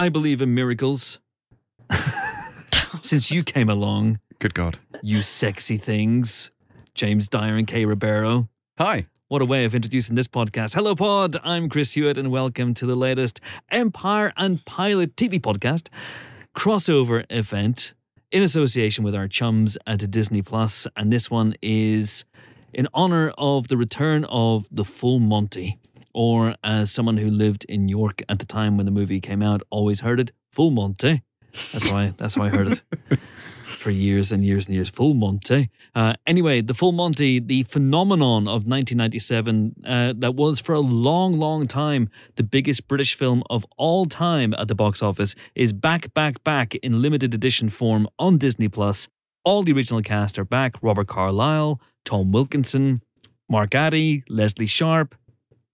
I believe in miracles. Since you came along, Good God. you sexy things. James Dyer and Kay Ribeiro. Hi. What a way of introducing this podcast. Hello, Pod. I'm Chris Hewitt, and welcome to the latest Empire and Pilot TV podcast crossover event in association with our chums at Disney Plus. And this one is in honor of the return of the Full Monty, or as someone who lived in York at the time when the movie came out always heard it, Full Monty. That's why. That's how I heard it for years and years and years. Full Monty. Uh, anyway, the Full Monty, the phenomenon of 1997, uh, that was for a long, long time the biggest British film of all time at the box office, is back, back, back in limited edition form on Disney Plus. All the original cast are back: Robert Carlyle, Tom Wilkinson, Mark Addy, Lesley Sharp,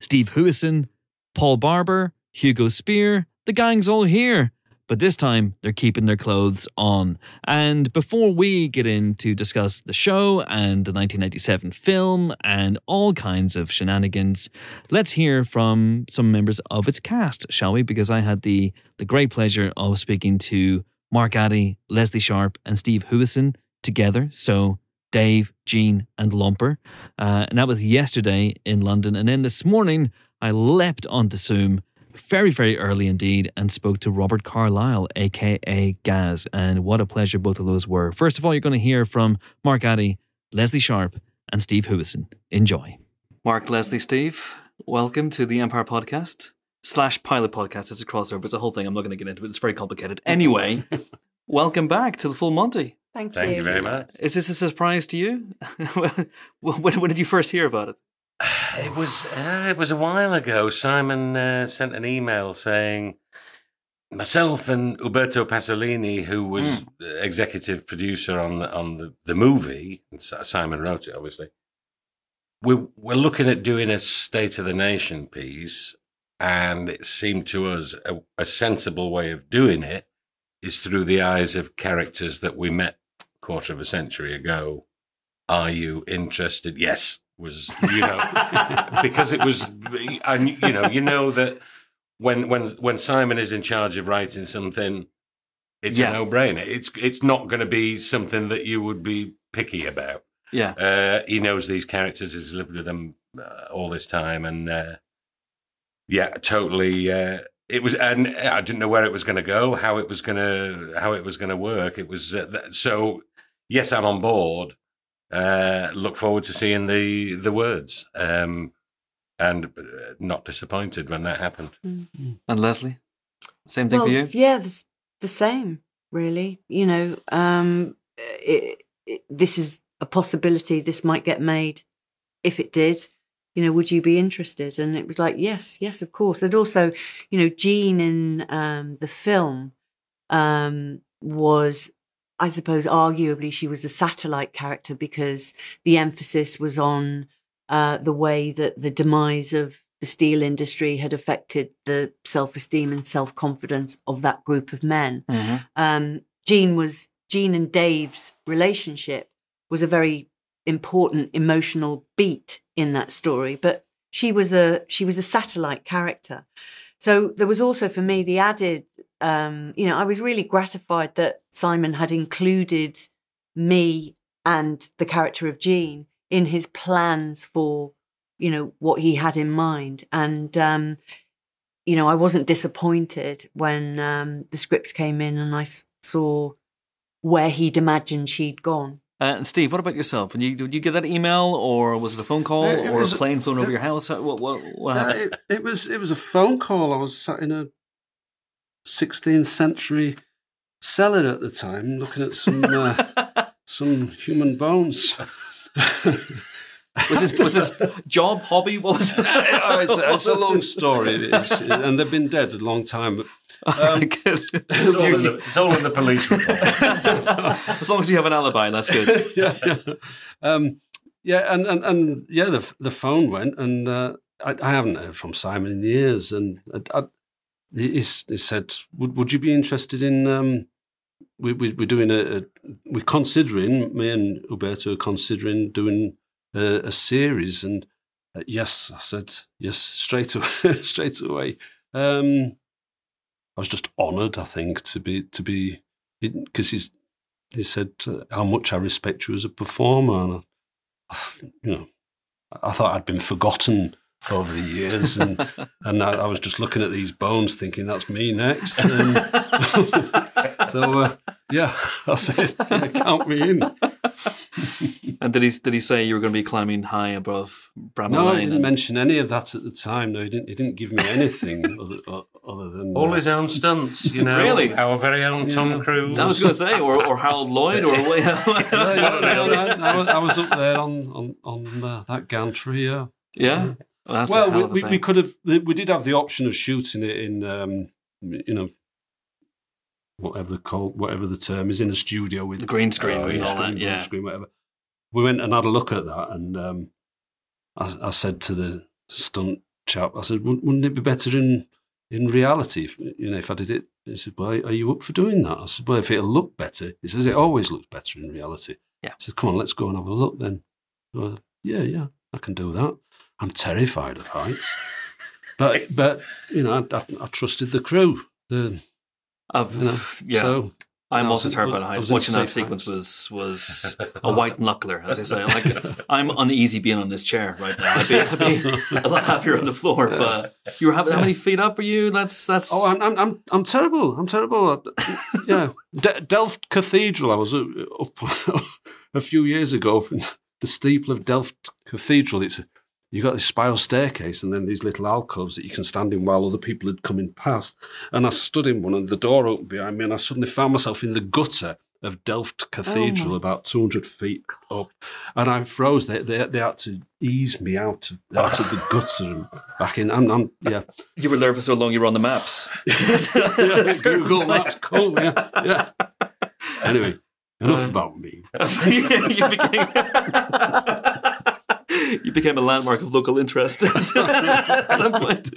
Steve Huison, Paul Barber, Hugo Speer. The gang's all here. But this time, they're keeping their clothes on. And before we get in to discuss the show and the 1997 film and all kinds of shenanigans, let's hear from some members of its cast, shall we? Because I had the, the great pleasure of speaking to Mark Addy, Lesley Sharp, and Steve Huison together. So Dave, Jean, and Lomper. Uh, and that was yesterday in London. And then this morning, I leapt onto Zoom very, very early indeed and spoke to Robert Carlyle, aka Gaz. And what a pleasure both of those were. First of all, you're going to hear from Mark Addy, Lesley Sharp, and Steve Huison. Enjoy. Mark, Lesley, Steve, welcome to the Empire Podcast slash Pilot Podcast. It's a crossover. It's a whole thing. I'm not going to get into it. It's very complicated. Anyway, welcome back to the Full Monty. Thank you. Thank you very much. Is this a surprise to you? when, when did you first hear about it? It was uh, it was a while ago. Simon uh, sent an email saying myself and Uberto Pasolini, who was executive producer on the, on the, the movie, and Simon wrote it, obviously. We we're looking at doing a State of the Nation piece, and it seemed to us a, a sensible way of doing it is through the eyes of characters that we met a quarter of a century ago. Are you interested? Yes, was you know because it was, and you know, you know that when when when Simon is in charge of writing something, it's Yeah. a no brainer. It's it's not going to be something that you would be picky about. Yeah. Uh, he knows these characters. He's lived with them uh, all this time, and uh, yeah, totally. Uh, it was, and I didn't know where it was going to go, how it was going to, how it was going to work. It was uh, th- so. Yes, I'm on board. Uh, look forward to seeing the the words, um, and uh, not disappointed when that happened. And Lesley? Same thing well, for you? Yeah, the, the same, really. You know, um, it, it, this is a possibility. This might get made. If it did, you know, would you be interested? And it was like, yes, yes, of course. And also, you know, Jean in um, the film um, was, I suppose, arguably she was a satellite character because the emphasis was on uh, the way that the demise of the steel industry had affected the self-esteem and self-confidence of that group of men. Mhm. Um, Jean was Jean and Dave's relationship was a very important emotional beat in that story, but she was a she was a satellite character. So there was also for me the added, um, you know, I was really gratified that Simon had included me and the character of Jean in his plans for, you know, what he had in mind. And, um, you know, I wasn't disappointed when um, the scripts came in and I saw where he'd imagined she'd gone. Uh, and Steve, what about yourself? Did you, did you get that email, or was it a phone call, Uh, or was- a plane flown over your house? What, what, what Uh, happened? it, it was it was a phone call. I was sat in a 16th century cellar at the time, looking at some uh, some human bones. Was this was this job hobby? What was it? Oh, it's, a- it's a long story, it is, and they've been dead a long time. Um, It's all, in the, it's all in the police report. as long as you have an alibi, that's good. yeah, yeah, um, yeah, and, and and yeah, the the phone went, and uh, I, I haven't heard from Simon in years, and I, I, he, he said, "Would would you be interested in?" Um, we, we we're doing a, a we're considering me and Uberto are considering doing a, a series, and uh, yes, I said yes straight away, straight away. Um, I was just honoured. I think to be to be because he's he said uh, how much I respect you as a performer, and I, I, you know, I thought I'd been forgotten over the years, and and I, I was just looking at these bones, thinking that's me next. And, so uh, yeah, I said, count me in. and did he did he say you were going to be climbing high above Bramall No, Lane? he didn't and- mention any of that at the time. No, he didn't. He didn't give me anything other, other than All uh, his own stunts, you know. Really? Our very own Tom Yeah. Cruise. I was going to say, or, or Harold Lloyd, or what? Yeah, yeah, yeah, I, I was, I was up there on on on uh, that gantry. Yeah. yeah. Well, we, we, we could have. We did have the option of shooting it in, um, you know, whatever the call, whatever the term is, in a studio with the green screen green and all screen, that. Yeah. screen, whatever. We went and had a look at that, and um, I, I said to the stunt chap, I said, "Wouldn't it be better in in reality, if, you know, if I did it?" He said, "Well, are you up for doing that?" I said, "Well, if it'll look better," he says, "It always looks better in reality." Yeah. I said, "Come on, let's go and have a look then." Yeah, yeah, I can do that. I'm terrified of heights, but but you know, I, I, I trusted the crew. The I've- you know, yeah. so I'm also terrified of heights. Watching that sequence heights. was was a white knuckler, as I say. Like I'm uneasy being on this chair right now. I'd be, I'd be a lot happier on the floor. But you were how, how many feet up are you? That's that's. Oh, I'm, I'm, I'm, I'm terrible. I'm terrible. yeah, De- Delft Cathedral. I was uh, up a few years ago up in the steeple of Delft Cathedral. It's a, you got this spiral staircase and then these little alcoves that you can stand in while other people had coming past. And I stood in one, and the door opened behind me, and I suddenly found myself in the gutter of Delft Cathedral, my about 200 feet up. And I froze. They, they, they had to ease me out of, out of the gutter and back in. I'm, I'm yeah. you were there for so long. You were on the maps. yeah, Google Maps, cool. Yeah, yeah. Anyway, enough Uh, about me. you became a landmark of local interest at some point.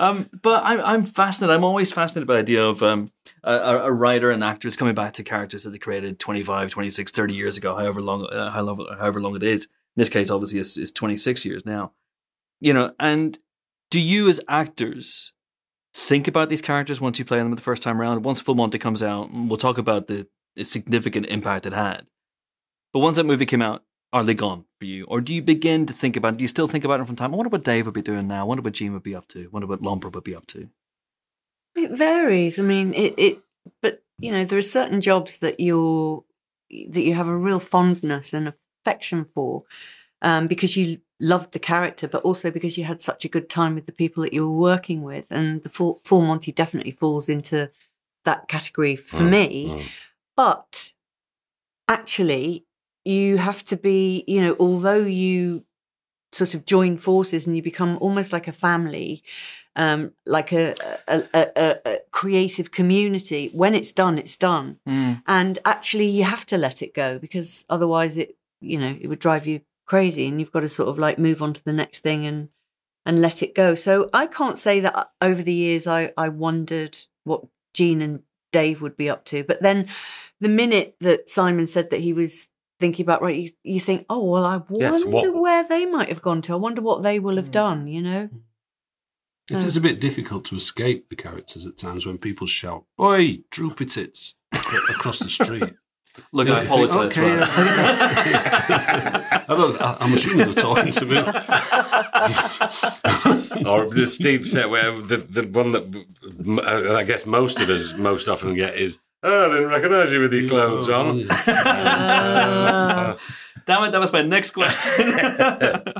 Um, but I'm I'm fascinated. I'm always fascinated by the idea of um, a, a writer and actors coming back to characters that they created 25, 26, 30 years ago, however long, uh, however, long it is. In this case, obviously, it's, it's 26 years now. You know, and do you as actors think about these characters once you play them the first time around? Once Full Monty comes out, we'll talk about the significant impact it had. But once that movie came out, are they gone for you? Or do you begin to think about it? Do you still think about it from time? I wonder what Dave would be doing now. I wonder what Jean would be up to. I wonder what Lomper would be up to. It varies. I mean, it, it, but you know, there are certain jobs that you're that you have a real fondness and affection for, um, because you loved the character, but also because you had such a good time with the people that you were working with. And the full, full Monty definitely falls into that category for Mm, me. mm. But actually, you have to be, you know, although you sort of join forces and you become almost like a family, um, like a, a, a, a, creative community. When it's done, it's done, and actually you have to let it go because otherwise it, you know, it would drive you crazy, and you've got to sort of like move on to the next thing and and let it go. So I can't say that uh, over the years I I wondered what Jean and Dave would be up to, but then the minute that Simon said that he was thinking about right, you, you think, oh well, I wonder Yes, what- where they might have gone to. I wonder what they will have done. You know. It is a bit difficult to escape the characters at times when people shout, Oi, droopy tits, across the street. Look, Yeah, I you think, apologize okay, for that. I don't, I, I'm assuming they're talking to me. or the Steve set where the the one that uh, I guess most of us most often get is I didn't recognise you with your clothes on. Uh, Damn it, that was my next question.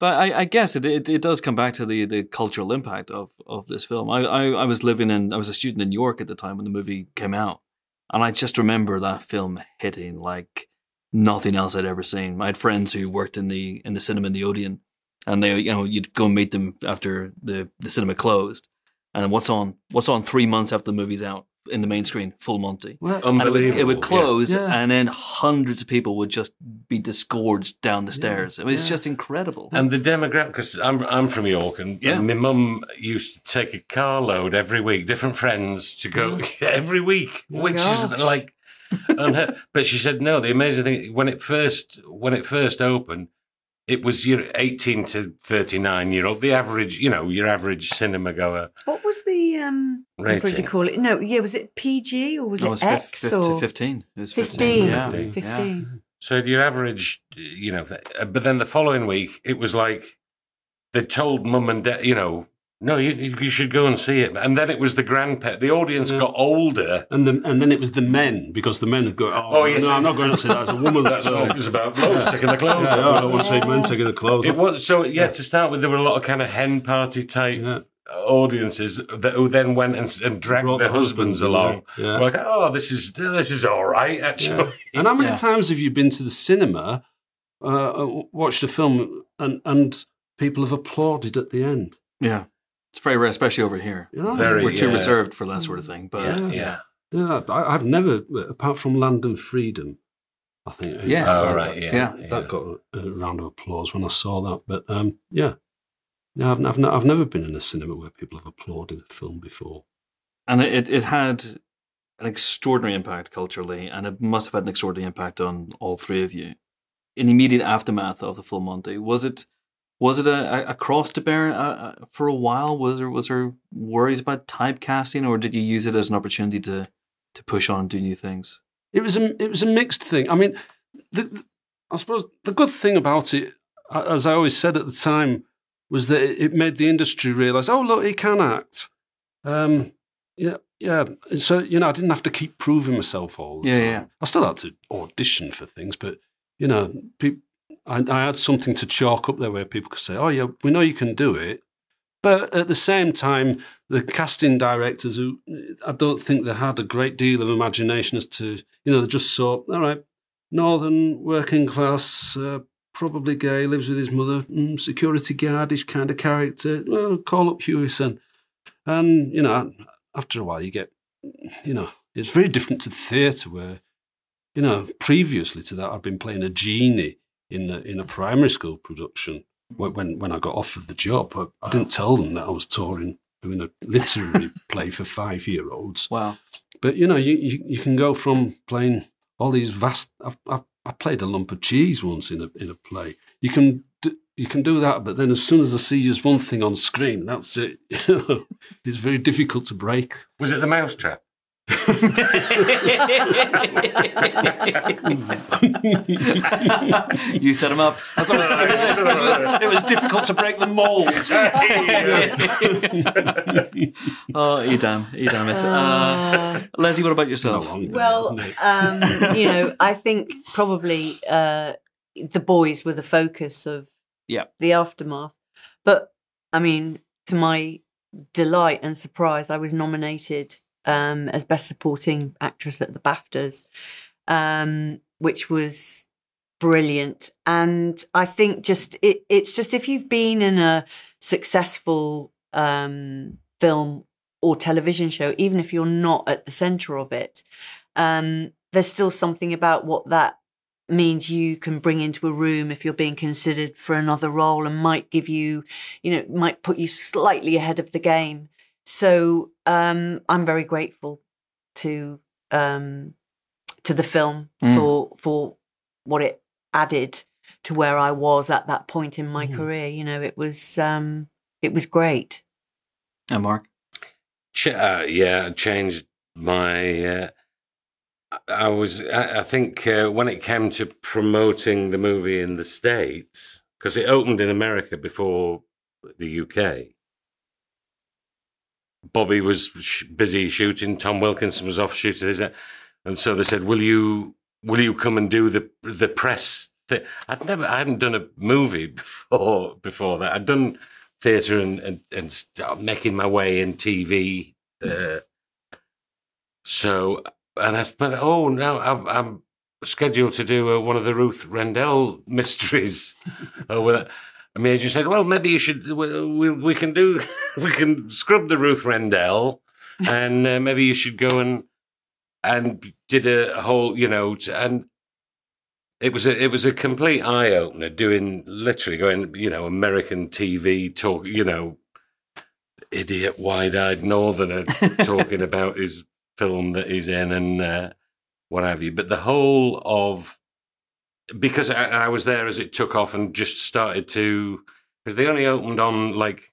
but I, I guess it, it it does come back to the the cultural impact of of this film. I, I I was living in I was a student in New York at the time when the movie came out, and I just remember that film hitting like nothing else I'd ever seen. I had friends who worked in the in the cinema in the Odeon, and they you know you'd go and meet them after the the cinema closed, and what's on what's on three months after the movie's out in the main screen, Full Monty. Well, And it would, it would close, Yeah. and then hundreds of people would just be disgorged down the stairs. I mean, it's yeah. just incredible. And the demographic, because I'm I'm from York, and Yeah. my mum used to take a carload every week, different friends to go every week, which is like unheard. But she said no. The amazing thing when it first when it first opened, it was your 18 to 39 year old, the average, you know, your average cinema goer What was the um? What did you rating. call it? No, yeah, was it PG or was No, it it was X fif- or 15. It was 15? 15. Yeah. 15. Yeah. So your average, you know, uh, but then the following week, it was like they told mum and dad, you know, no, you, you should go and see it. And then it was the grandparent. The audience Yeah. got older. And then, and then it was the men because the men would go, oh, Oh, yes. no, I'm not going to say that. It's a woman. That's so- what it was about. Blokes taking the clothes Yeah, off. no, I don't want to say men taking the clothes It off. was so yeah. To start with, there were a lot of kind of hen party type Yeah. audiences that who then went and, and dragged Brought their the husbands husbands along. yeah. Like, oh, this is this is all right actually. And how many Yeah. times have you been to the cinema, uh, uh, watched a film, and, and people have applauded at the end? Yeah. It's very rare, especially over here. You know? Very, We're too yeah. reserved for that sort of thing. But Yeah, Yeah. yeah. Yeah, I, I've never, apart from Land and Freedom, I think. Yeah. Oh, that, right, yeah, Yeah. That got a, a round of applause when I saw that. But um, yeah, yeah, I've, I've, ne- I've never been in a cinema where people have applauded a film before. and it, it had an extraordinary impact culturally, and it must have had an extraordinary impact on all three of you. In the immediate aftermath of the Full Monty, was it was it a, a, cross to bear uh, uh, for a while? Was there was there worries about typecasting, or did you use it as an opportunity to to push on and do new things? It was a it was a mixed thing. I mean, the, the- I suppose the good thing about it, as I always said at the time, was that it it made the industry realise, oh look, he can act. Um, yeah, yeah. So you know, I didn't have to keep proving myself all the Yeah, time. yeah. I still had to audition for things, but you know, pe- I, I had something to chalk up there where people could say, oh yeah, we know you can do it. But at the same time, the casting directors, who I don't think they had a great deal of imagination as to, you know, they just saw, all right, northern working class, uh, probably gay, lives with his mother, mm, security guardish kind of character. Call up Huison. And, you know, after a while, you get, you know, it's very different to theatre where, you know, previously to that, I'd been playing a genie in a, in a primary school production when, when, when I got offered the job. I, I didn't tell them that I was touring doing a literary play for five year olds. Wow. But you know, you, you, you can go from playing all these vast. I've, I've, I played a lump of cheese once in a in a play. You can do, you can do that, but then as soon as I see just one thing on screen, that's it. it's very difficult to break. Was it the mousetrap? You set them up. That's what I said. it was difficult to break the mold. Oh, Edam, Edam it. Uh, Lesley, what about yourself? Long Well, um, you know, I think probably uh, the boys were the focus of Yeah. the aftermath. But I mean, to my delight and surprise, I was nominated um, as Best Supporting Actress at the BAFTAs, um, which was brilliant. And I think just it, it's just if you've been in a successful um, film or television show, even if you're not at the center of it, um, there's still something about what that means you can bring into a room if you're being considered for another role and might give you, you know, might put you slightly ahead of the game. So um, I'm very grateful to um, to the film Mm. for for what it added to where I was at that point in my Mm. career. You know, it was um, it was great. And Mark? Ch- uh, yeah, it changed my. Uh, I- I was. I, I think uh, when it came to promoting the movie in the states, because it opened in America before the UK. Bobby was sh- busy shooting. Tom Wilkinson was off shooting, his, and so they said, "Will you? Will you come and do the the press?" I'd never. I hadn't done a movie before. Before that, I'd done theatre and and, and start making my way in TV. Uh, so, and I but oh no, I'm, I'm scheduled to do uh, one of the Ruth Rendell mysteries over. And my agent said, "Well, maybe you should. We, we, we can do. We can scrub the Ruth Rendell, and uh, maybe you should go and and did a whole, you know, and it was a it was a complete eye opener. Doing literally going, you know, American TV talk, you know, idiot wide eyed northerner talking about his film that he's in and uh, what have you. But the whole of because I, I was there as it took off and just started to because they only opened on like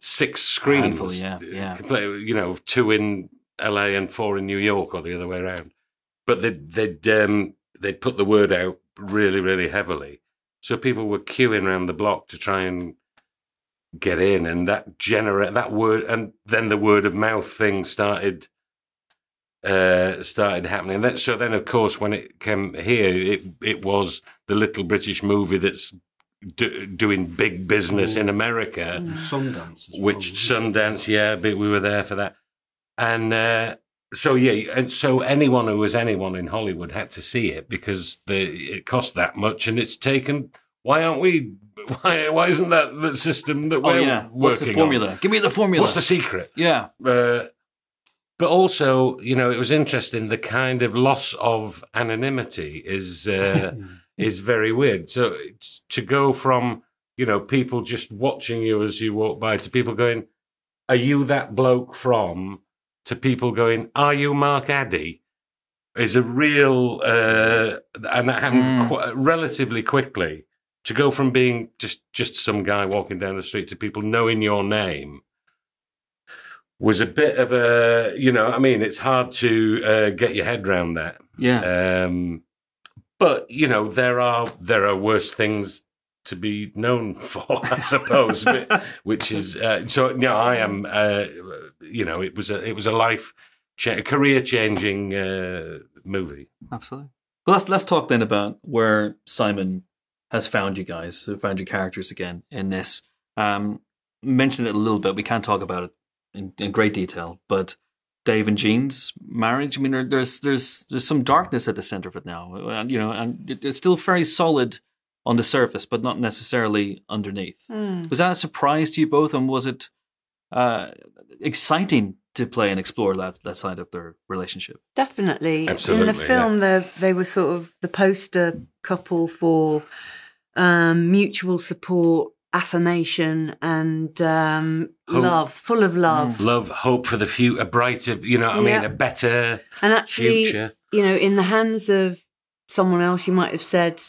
six screens. Handful, yeah, yeah. Completely, You know, two in LA and four in New York, or the other way around. But they'd they'd um, they'd put the word out really, really heavily, so people were queuing around the block to try and get in, and that generate that word, and then the word of mouth thing started uh, started happening. That, so then, of course, when it came here, it it was the little British movie that's do, doing big business in America, Sundance. as well, which? Sundance, yeah, but we were there for that, and uh, so yeah, and so anyone who was anyone in Hollywood had to see it because the it cost that much, and it's taken. Why aren't we? Why why isn't that the system that Oh we're yeah. What's the working on? formula? Give me the formula. What's the secret? yeah. Uh, but also, you know, it was interesting. The kind of loss of anonymity is uh, is very weird. So to go from you know people just watching you as you walk by to people going, "Are you that bloke from?" to people going, "Are you Mark Addy?" is a real uh, and that happened Mm. qu- relatively quickly. To go from being just just some guy walking down the street to people knowing your name was a bit of a you know I mean it's hard to uh, get your head around that. Yeah. Um, but you know there are there are worse things to be known for, I suppose. but- which is uh, so. No, I am. Uh, you know, it was a it was a life, cha- career changing uh, movie. Absolutely. Well, let's let's talk then about where Simon has found you guys, so found your characters again in this. Um, mentioned it a little bit. We can't talk about it in, in great detail, but Dave and Jean's marriage. I mean, there's there's there's some darkness at the center of it now, and you know, and it- it's still very solid on the surface, but not necessarily underneath. Mm. Was that a surprise to you both, and was it uh, exciting to play and explore that that side of their relationship? Definitely. absolutely. In the film, they they were sort of the poster couple for um, mutual support, affirmation, and um, love, full of love. Love, hope for the future, a brighter, you know, what I mean, a better And actually, future. you know, in the hands of someone else, you might have said,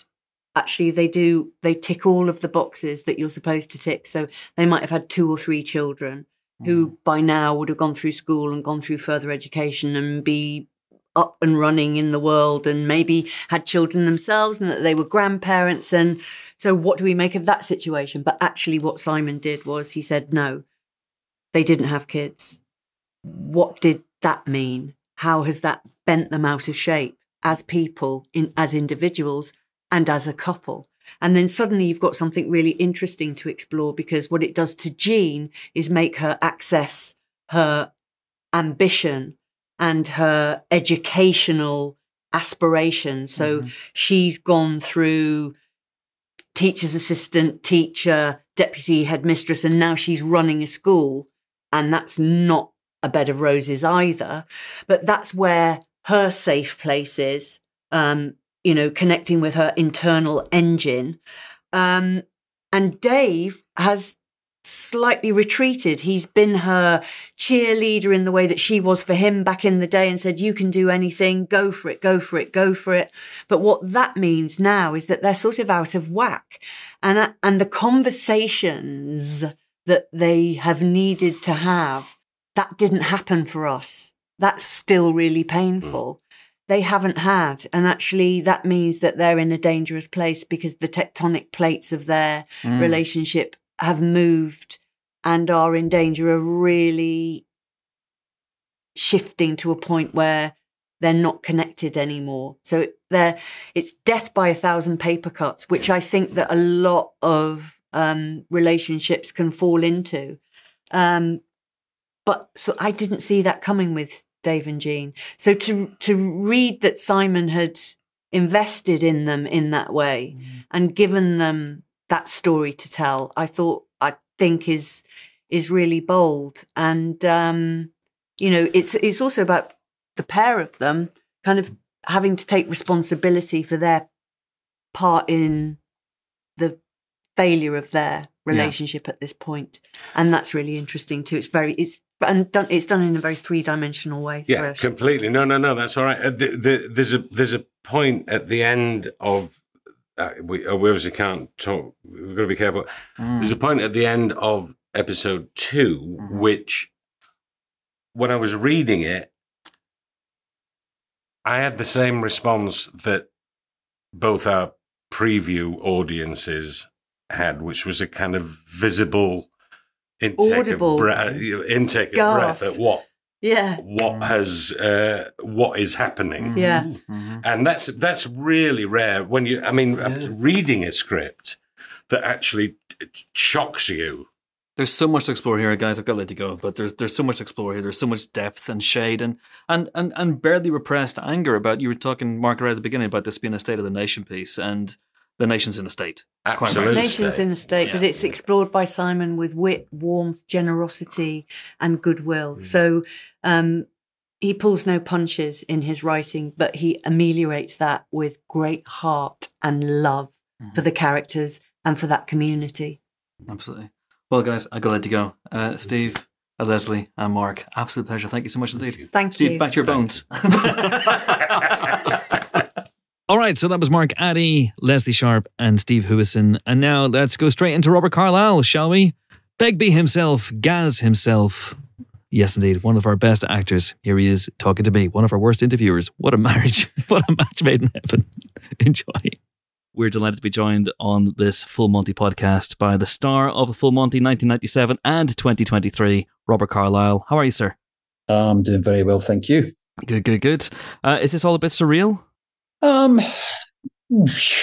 actually, they do, they tick all of the boxes that you're supposed to tick. So they might have had two or three children who by now would have gone through school and gone through further education and be up and running in the world and maybe had children themselves and that they were grandparents. And so, what do we make of that situation? But actually, what Simon did was he said, no, they didn't have kids. What did that mean? How has that bent them out of shape as people, in, as individuals, and as a couple? And then suddenly you've got something really interesting to explore because what it does to Jean is make her access her ambition and her educational aspirations. So she's gone through teacher's assistant, teacher, deputy headmistress, and now she's running a school. And that's not a bed of roses either. But that's where her safe place is, um, you know, connecting with her internal engine. Um, and Dave has slightly retreated. He's been her cheerleader in the way that she was for him back in the day and said, You can do anything, go for it, go for it, go for it. But what that means now is that they're sort of out of whack. And, uh, and the conversations that they have needed to have, that didn't happen for us. That's still really painful. They haven't had. And actually, that means that they're in a dangerous place because the tectonic plates of their Mm. relationship have moved and are in danger of really shifting to a point where they're not connected anymore. So they're, it's death by a thousand paper cuts, which I think that a lot of um, relationships can fall into. Um, but so I didn't see that coming with Dave and Jean. So to to read that Simon had invested in them in that way and given them that story to tell, I thought I think is is really bold. And um, you know, it's it's also about the pair of them kind of having to take responsibility for their part in the failure of their relationship at this. And that's really interesting too. It's very it's and done it's done in a very three dimensional way. Yeah, completely. No, no, no. That's all right. Uh, the, the, there's a there's a point at the end of uh, we, uh, we obviously can't talk. We've got to be careful. Mm. There's a point at the end of episode 2 Mhm. which, when I was reading it, I had the same response that both our preview audiences had, which was a kind of visible intake Audible of breath, intake of breath at what Yeah. what has uh, what is happening. Yeah. Mhm. And that's that's really rare when you. I mean, Yeah. reading a script that actually shocks you. There's so much to explore here, guys. I've got to let you go, but there's there's so much to explore here. There's so much depth and shade and and and, and barely repressed anger about. You were talking, Mark, right at the beginning about this being a state of the nation piece, and the nation's in a state. Quite Absolutely, Nations in a state, but it's explored by Simon with wit, warmth, generosity, and goodwill. Mm. So um, he pulls no punches in his writing, but he ameliorates that with great heart and love for Mhm. the characters and for that community. Absolutely. Well, guys, I got to let you go. Uh, Steve, uh, Lesley, and Mark, absolute pleasure. Thank you so much indeed. Thank Steve, you. back to your bones. All right, so that was Mark Addy, Lesley Sharp, and Steve Huison. And now let's go straight into Robert Carlyle, shall we? Begbie himself, Gaz himself. Yes, indeed, one of our best actors. Here he is talking to me, one of our worst interviewers. What a marriage. What a match made in heaven. Enjoy. We're delighted to be joined on this Full Monty podcast by the star of the Full Monty 1997 and 2023, Robert Carlyle. How are you, sir? I'm doing very well, thank you. Good, good, good. Uh, is this all a bit surreal? Um,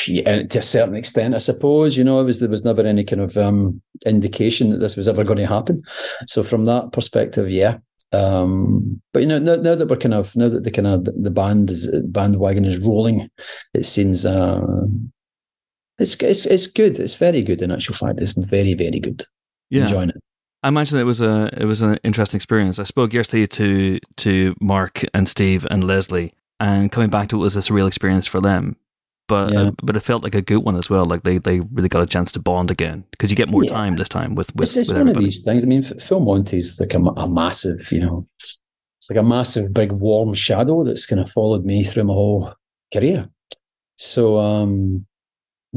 yeah, to a certain extent, I suppose. You know, it was there was never any kind of um, indication that this was ever going to happen. So from that perspective, yeah. Um, but you know, now, now that we're kind of now that the kind of the band is bandwagon is rolling, it seems uh, it's it's it's good. It's very good. In actual fact, it's very very good. Yeah. Enjoying it. I imagine it was a it was an interesting experience. I spoke yesterday to to Mark and Steve and Lesley, and coming back to it was a surreal experience for them. But Yeah. uh, but it felt like a good one as well. Like they, they really got a chance to bond again because you get more Yeah. time this time with with, it's it's with one of these things. I mean, Full Monty's like a, a massive, you know, it's like a massive, big, warm shadow that's kind of followed me through my whole career. So, um,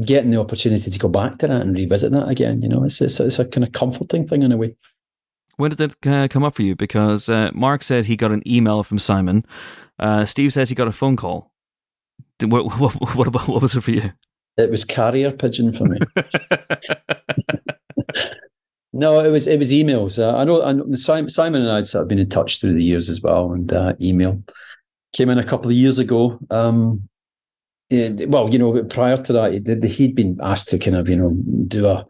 getting the opportunity to go back to that and revisit that again, you know, it's it's, it's a kind of comforting thing in a way. When did that uh, come up for you? Because uh, Mark said he got an email from Simon. Uh, Steve says he got a phone call. What, what, what, about, what was it for you? It was carrier pigeon for me. No, it was it was emails. Uh, I know, I know Simon, Simon and I had sort of been in touch through the years as well, and uh, email came in a couple of years ago. Um, and, well, you know, prior to that, he'd been asked to kind of you know do a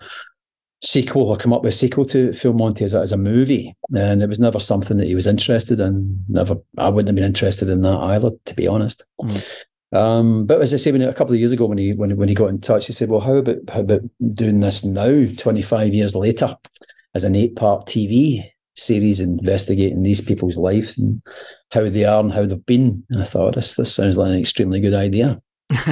sequel or come up with a sequel to Full Monty as a, as a movie, and it was never something that he was interested in. Never, I wouldn't have been interested in that either, to be honest. Mm. Um, but as I say, when, a couple of years ago, when he when, when he got in touch, he said, "Well, how about how about doing this now, twenty five years later, as an eight part TV series investigating these people's lives and how they are and how they've been?" And I thought, this this sounds like an extremely good idea.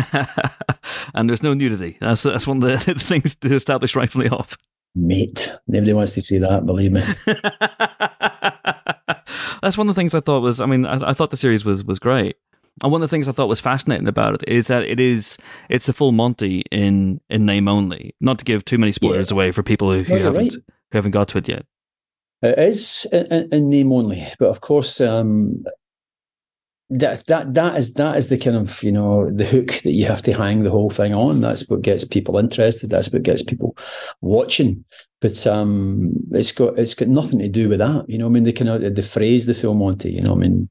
and there's no nudity. That's that's one of the things to establish right from the off. Mate, nobody wants to see that. Believe me. That's one of the things I thought was. I mean, I, I thought the series was was great, and one of the things I thought was fascinating about it is that it is it's a full Monty in in name only. Not to give too many spoilers Yeah. away for people who, who haven't right. who haven't got to it yet. It is in, in name only, but of course, um, that that that is that is the kind of you know the hook that you have to hang the whole thing on. That's what gets people interested. That's what gets people watching. But um, it's got it's got nothing to do with that. You know, I mean, the kind of the phrase the film Monty. You know, I mean,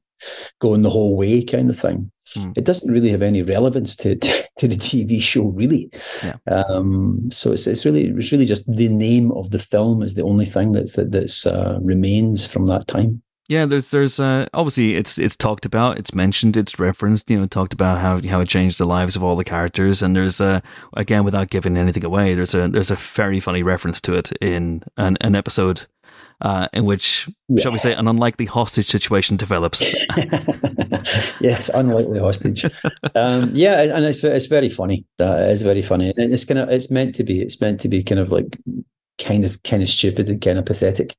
going the whole way kind of thing. Hmm. It doesn't really have any relevance to to, to the TV show, really. Yeah. Um, so it's it's really it's really just the name of the film is the only thing that, that that's uh, remains from that time. Yeah, there's there's uh, obviously it's it's talked about, it's mentioned, it's referenced. You know, talked about how how it changed the lives of all the characters, and there's uh, again without giving anything away, there's a there's a very funny reference to it in an, an episode uh, in which shall we say an unlikely hostage situation develops. yes, unlikely hostage. um, yeah, and it's it's very funny. That is very funny, and it's kind of it's meant to be. It's meant to be kind of like kind of kind of stupid and kind of pathetic.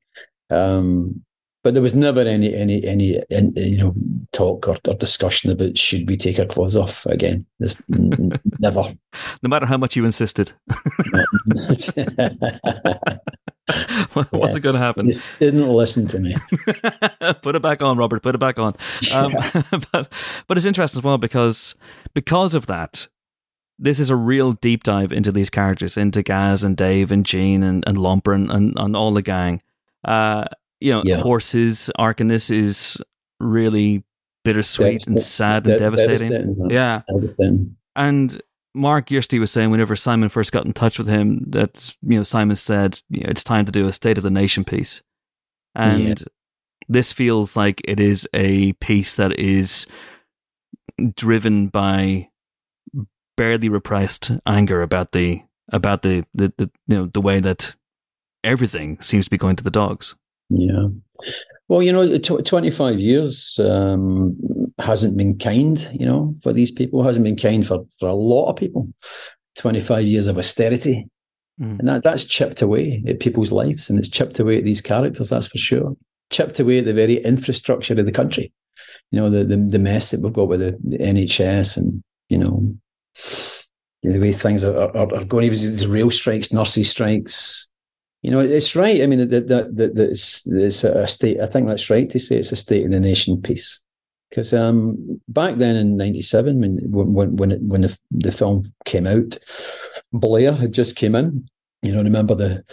Um, but there was never any any any, any you know talk or, or, discussion about should we take our clothes off again. There's never. No matter how much you insisted. What's yes, it going to happen? Just didn't listen to me. put it back on, Robert. Put it back on. Um, yeah. but but it's interesting as well because because of that, this is a real deep dive into these characters, into Gaz and Dave and Jean and, and Lomper and, and, and all the gang. Uh, you know, yeah. Horse's arc in this is really bittersweet and sad and devastating. devastating. Yeah. Devastating. And Mark Yersty was saying whenever Simon first got in touch with him that, you know, Simon said, you know, it's time to do a State of the Nation piece. And yeah. this feels like it is a piece that is driven by barely repressed anger about the about the, the, the you know the way that everything seems to be going to the dogs. Yeah. Well, you know, tw- 25 years um, hasn't been kind, you know, for these people, hasn't been kind for, for a lot of people. 25 years of austerity. Mm. And that, that's chipped away at people's lives and it's chipped away at these characters, that's for sure. Chipped away at the very infrastructure of the country. You know, the, the, the mess that we've got with the, the NHS and, you know, the way things are, are, are going, even these rail strikes, nurses strikes, you know, it's right. I mean, that that that it's, it's a state. I think that's right to say it's a state of the nation piece. Because um, back then in '97, when when when, it, when the the film came out, Blair had just came in. You know, remember the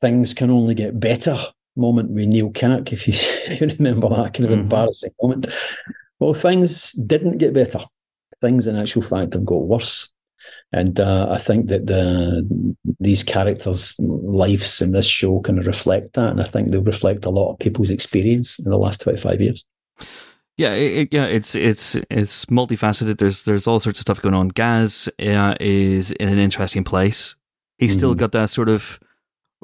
things can only get better moment with Neil Kinnock, if you, if you remember that kind of mm-hmm. embarrassing moment. Well, things didn't get better. Things, in actual fact, have got worse. And uh, I think that the these characters' lives in this show kind of reflect that, and I think they'll reflect a lot of people's experience in the last twenty five years. Yeah, it, yeah, it's it's it's multifaceted. There's there's all sorts of stuff going on. Gaz uh, is in an interesting place. He's mm. still got that sort of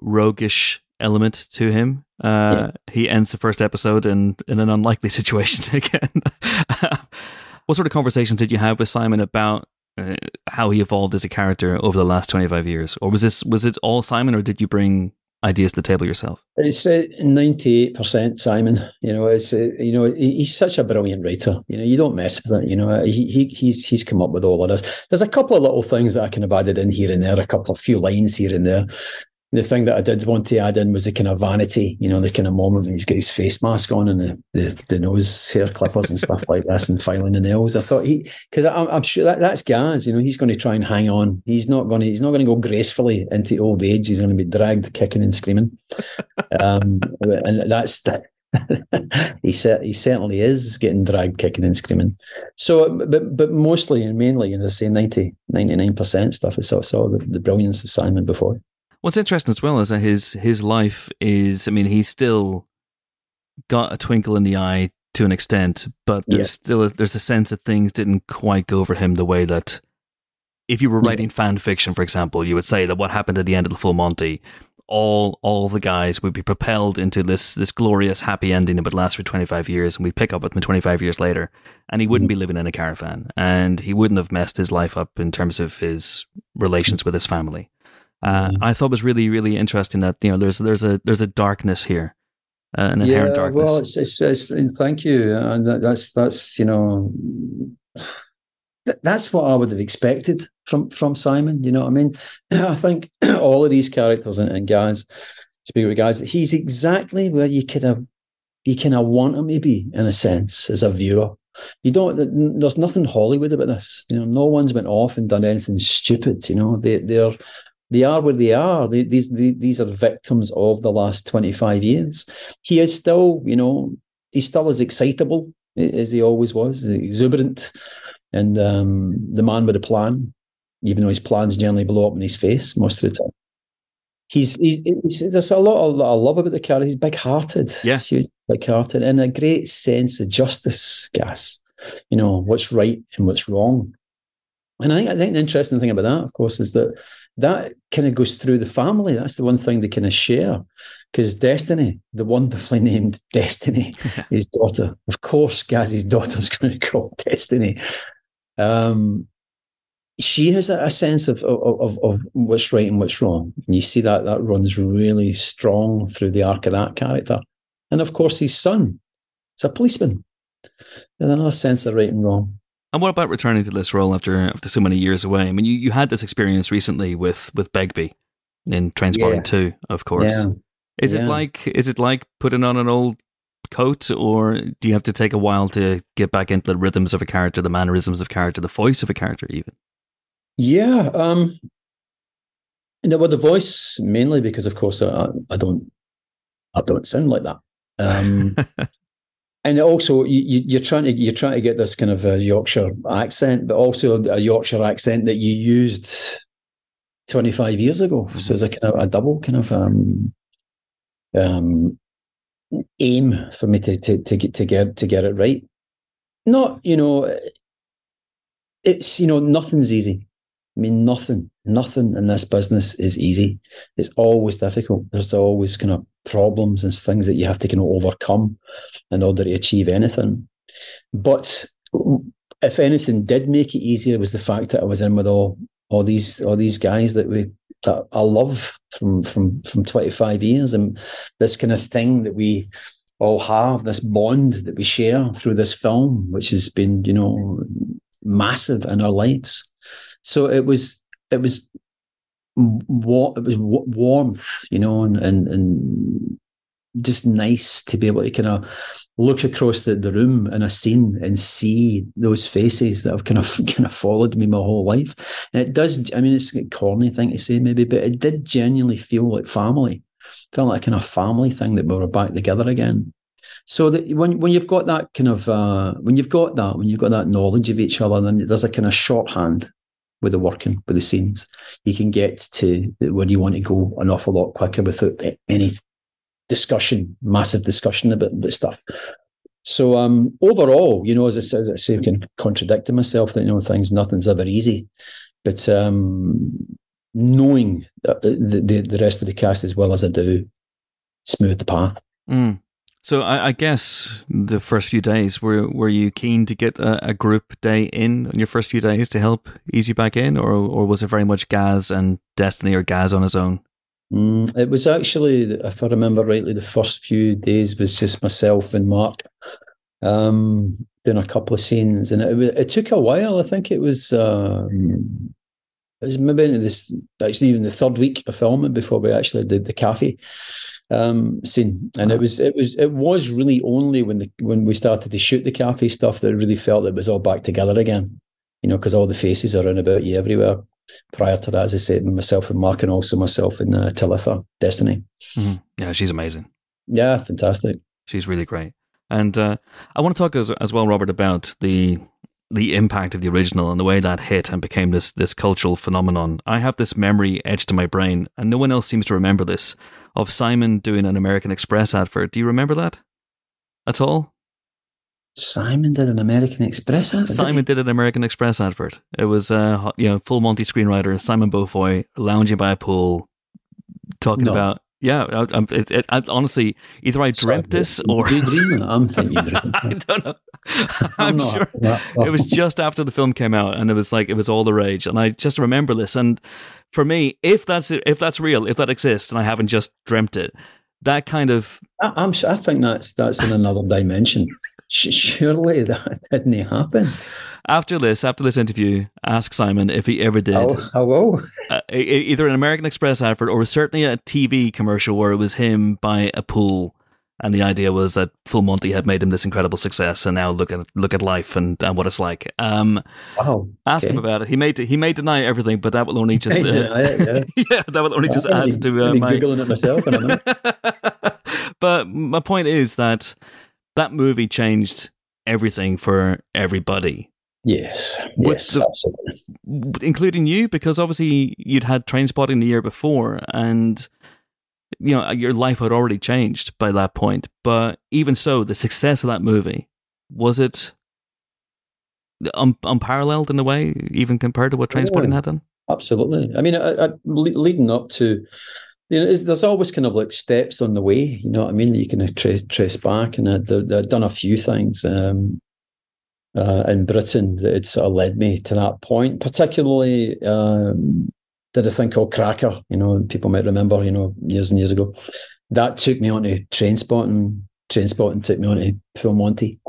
roguish element to him. Uh, yeah. He ends the first episode in in an unlikely situation again. what sort of conversations did you have with Simon about uh, how he evolved as a character over the last 25 years? Or was this was it all simon or did you bring ideas to the table yourself? It's uh, 98% simon you know it's uh, you know he's such a brilliant writer you know you don't mess with it you know he, he he's he's come up with all of this. There's a couple of little things that i kind of added in here and there a couple of few lines here and there the thing that I did want to add in was the kind of vanity, you know, the kind of moment when he's got his face mask on and the, the, the nose hair clippers and stuff like this and filing the nails. I thought he, because I'm, I'm, sure that, that's Gaz, you know, he's going to try and hang on. He's not going to, he's not going to go gracefully into old age. He's going to be dragged kicking and screaming. Um, and that's that. he said he certainly is getting dragged kicking and screaming so but but mostly and mainly you know say 90 99% stuff sort of saw the, the brilliance of simon before What's interesting as well is that his his life is. I mean, he's still got a twinkle in the eye to an extent, but there's yeah. still a, there's a sense that things didn't quite go for him the way that if you were writing yeah. fan fiction, for example, you would say that what happened at the end of the Full Monty, all all the guys would be propelled into this this glorious happy ending that would last for 25 years, and we'd pick up with him 25 years later, and he wouldn't mm-hmm. be living in a caravan, and he wouldn't have messed his life up in terms of his relations with his family. Uh, mm. I thought was really really interesting that you know there's there's a there's a darkness here, uh, an inherent yeah, darkness. Well, it's, it's, it's, thank you, and that's that's you know that's what I would have expected from from Simon. You know, I mean, I think all of these characters and, and guys, speaking with guys, he's exactly where you could have you kind of want him to be in a sense as a viewer. You don't. There's nothing Hollywood about this. You know, no one's went off and done anything stupid. You know, they they're they are where they are. They, these they, these are victims of the last twenty five years. He is still, you know, he's still as excitable as he always was, exuberant, and um, the man with a plan, even though his plans generally blow up in his face most of the time. He's, he, he's there's a lot, of, I love about the character. He's big hearted, yeah, huge, big hearted, and a great sense of justice. Gaz, you know what's right and what's wrong. And I think I think the interesting thing about that, of course, is that that kind of goes through the family. That's the one thing they kind of share. Because Destiny, the wonderfully named Destiny, his daughter, of course, Gaz's daughter's going to call Destiny. Um, she has a, a sense of, of, of, of what's right and what's wrong. And you see that that runs really strong through the arc of that character. And of course, his son is a policeman. There's another sense of right and wrong. And what about returning to this role after after so many years away? I mean, you, you had this experience recently with with Begbie in Trainspotting Yeah. 2, of course. Yeah. Is it like is it like putting on an old coat, or do you have to take a while to get back into the rhythms of a character, the mannerisms of character, the voice of a character, even? Yeah. Um, no, well, the voice mainly because, of course, I, I don't, I don't sound like that. Um, and also, you, you, you're trying to you're trying to get this kind of a Yorkshire accent, but also a Yorkshire accent that you used 25 years ago. So it's a kind of a double kind of um, um, aim for me to to to get to get to get it right. Not you know, it's you know nothing's easy. I mean, nothing, nothing in this business is easy. It's always difficult. There's always kind of problems and things that you have to kind of overcome in order to achieve anything. But if anything did make it easier, was the fact that I was in with all all these all these guys that we that I love from from from 25 years, and this kind of thing that we all have, this bond that we share through this film, which has been you know massive in our lives. So it was it was wa- it was warmth, you know, and and and just nice to be able to kind of look across the, the room in a scene and see those faces that have kind of kind of followed me my whole life. And it does. I mean, it's a corny thing to say maybe, but it did genuinely feel like family. Felt like a kind of family thing that we were back together again. So that when when you've got that kind of uh, when you've got that when you've got that knowledge of each other, then there's a kind of shorthand with the working with the scenes. You can get to where you want to go an awful lot quicker without any discussion, massive discussion about, about stuff. So um, overall, you know, as I, I say, I can contradict myself that you know things, nothing's ever easy, but um, knowing the, the the rest of the cast as well as I do, smooth the path. Mm. So I, I guess the first few days were were you keen to get a, a group day in on your first few days to help ease you back in, or or was it very much Gaz and Destiny or Gaz on his own? Mm, it was actually, if I remember rightly, the first few days was just myself and Mark um, doing a couple of scenes, and it, it took a while. I think it was um, it was maybe into this actually even the third week of filming before we actually did the cafe um, scene, and it was it was it was really only when the when we started to shoot the cafe stuff that I really felt that it was all back together again. You know, because all the faces are in about you everywhere. Prior to that, as I said, myself and Mark, and also myself and uh, Talitha, Destiny. Mhm. Yeah, she's amazing. Yeah, fantastic. She's really great. And uh, I want to talk as, as well, Robert, about the the impact of the original and the way that hit and became this this cultural phenomenon. I have this memory etched in my brain, and no one else seems to remember this, of Simon doing an American Express advert. Do you remember that at all? Simon did an American Express advert. Simon did an American Express advert. It was uh, you know full Monty screenwriter Simon Beaufoy lounging by a pool, talking No. about yeah. I, it, I, honestly, either I Sorry, dreamt this or? I'm thinking I don't know. I'm I'm not sure it was just after the film came out, and it was like it was all the rage. And I just remember this. And for me, if that's if that's real, if that exists, and I haven't just dreamt it, that kind of I, I'm. su- I think that's that's in another dimension. Surely that didn't happen. After this after this interview, ask Simon if he ever did Oh, I uh, either an American Express advert or certainly a TV commercial where it was him by a pool. And the idea was that Full Monty had made him this incredible success, and now look at look at life and, and what it's like. Um, Wow. ask him about it. He may he may deny everything, but that will only just uh, I did, yeah. yeah, that will only just I'll add be- to uh, my googling it myself in a minute. but my point is that that movie changed everything for everybody, Yes, yes, the- absolutely. including you, because obviously you'd had Trainspotting the year before and you know your life had already changed by that point. But even so, the success of that movie was it un- unparalleled in a way, even compared to what Trainspotting Yeah. had done. Absolutely. I mean, I, I, leading up to, you know, there's always kind of like steps on the way. You know what I mean? That you can trace trace back, and I'd, I'd done a few things um, uh, in Britain that sort of led me to that point. Particularly, um, did a thing called Cracker. You know, people might remember. You know, years and years ago, that took me on to train spotting. Trainspotting took me on to Full Monty.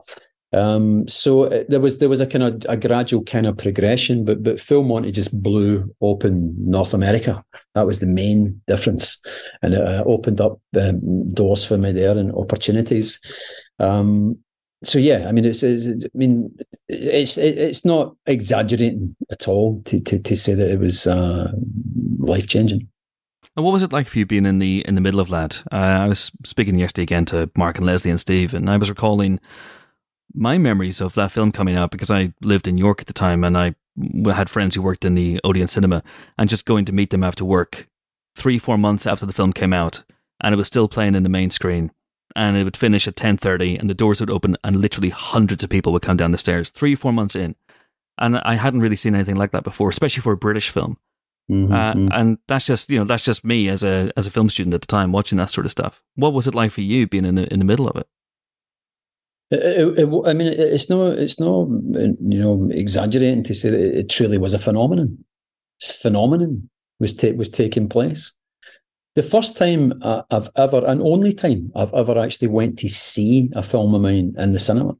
Um, so uh, there was there was a kind of a gradual kind of progression, but but Full Monty just blew open North America. That was the main difference, and it uh, opened up um, doors for me there and opportunities. Um, so yeah, I mean, it's, it's I mean, it's it's not exaggerating at all to to, to say that it was uh, life changing. And what was it like for you being in the in the middle of that? Uh, I was speaking yesterday again to Mark and Lesley and Steve, and I was recalling my memories of that film coming out because I lived in York at the time, and I had friends who worked in the Odeon cinema, and just going to meet them after work, three four months after the film came out, and it was still playing in the main screen, and it would finish at ten thirty, and the doors would open, and literally hundreds of people would come down the stairs. Three four months in, and I hadn't really seen anything like that before, especially for a British film. Mm-hmm. Uh, and that's just you know that's just me as a as a film student at the time watching that sort of stuff. What was it like for you being in the in the middle of it? It, it, it, I mean, it's no, it's no, you know, exaggerating to say that it truly was a phenomenon. This phenomenon was ta- was taking place. The first time I've ever, and only time I've ever actually went to see a film of mine in the cinema,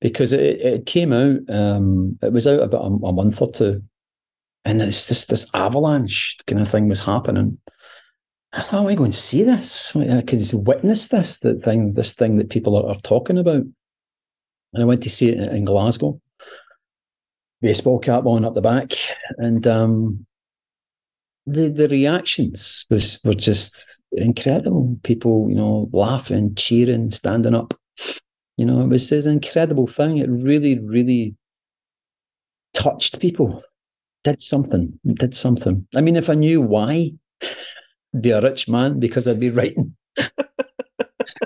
because it, it came out. Um, it was out about a, a month or two, and it's just this avalanche kind of thing was happening. I thought, am going to see this? I could witness this, that thing, this thing that people are, are talking about. And I went to see it in, in Glasgow. Baseball cap on up the back, and um, the the reactions was were just incredible. People, you know, laughing, cheering, standing up. You know, it was an incredible thing. It really, really touched people. Did something. Did something. I mean, if I knew why, I'd be a rich man because I'd be writing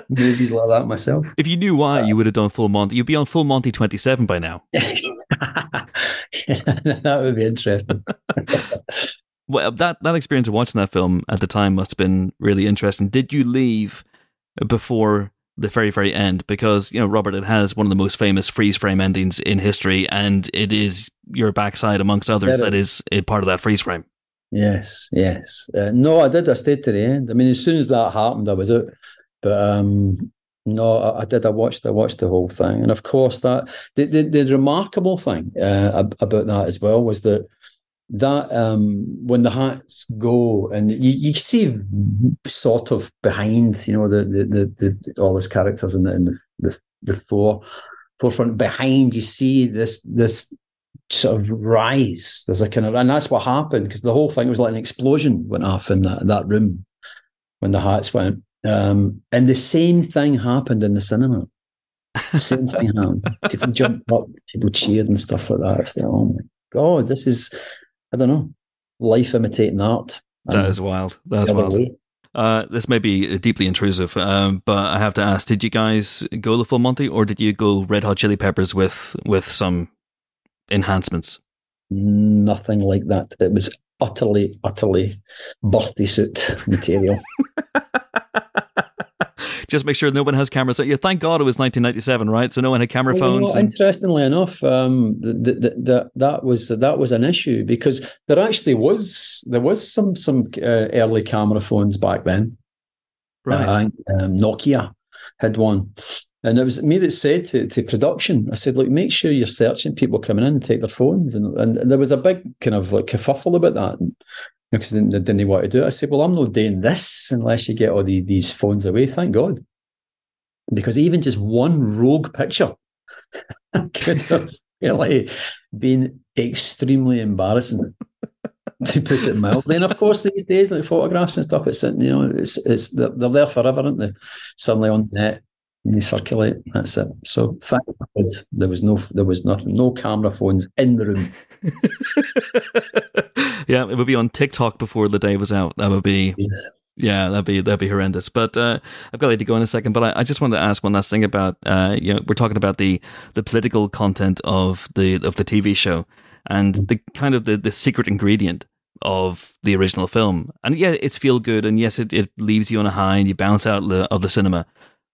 movies like that myself. If you knew why, you uh, would have done Full Monty. You'd be on Full Monty 27 by now. that would be interesting. Well, that, that experience of watching that film at the time must have been really interesting. Did you leave before the very, very end? Because, you know, Robert, it has one of the most famous freeze frame endings in history, and it is your backside, amongst others, that is a part of that freeze frame. Yes, yes. Uh, no, I did. I stayed to the end. I mean, as soon as that happened, I was out. But um, no, I, I, did. I watched. I watched the whole thing, and of course, that the the, the remarkable thing uh, about that as well was that that um, when the hats go and you, you see sort of behind, you know, the the the, the all those characters in the in the the, the fore, forefront behind, you see this this sort of rise. There's a kind of, and that's what happened because the whole thing was like an explosion went off in that that room when the hats went. Um, and the same thing happened in the cinema. Same thing happened. People jumped up, people cheered and stuff like that. It's like, oh my god, this is, I don't know, life imitating art. That is wild. That's wild. Uh, this may be deeply intrusive, um, but I have to ask: Did you guys go the full Monty, or did you go Red Hot Chili Peppers with with some enhancements? Nothing like that. It was utterly, utterly birthday suit material. Just make sure no one has cameras. Yeah, thank God it was 1997, right? So no one had camera phones. Well, and... Interestingly enough, um, the, the, the, that was that was an issue because there actually was there was some some uh, early camera phones back then. Right, uh, um, Nokia had one. And it was me that said to, to production, I said, look, make sure you're searching people coming in and take their phones. And, and there was a big kind of like kerfuffle about that. And, because they didn't, they didn't want to do it. I said, well, I'm not doing this unless you get all the, these phones away. Thank God. Because even just one rogue picture could have really been extremely embarrassing to put it mildly. And of course, these days, like photographs and stuff, it's, you know, it's, it's, they're, they're there forever, aren't they? Suddenly on the net and you circulate. That's it. So thank God there was no there was not no camera phones in the room. yeah, it would be on TikTok before the day was out. That would be yes. yeah, that'd be that'd be horrendous. But uh, I've got to go in a second. But I, I, just wanted to ask one last thing about uh, you know we're talking about the the political content of the of the TV show and mm-hmm. the kind of the, the secret ingredient of the original film. And yeah, it's feel good, and yes, it, it leaves you on a high, and you bounce out of the cinema.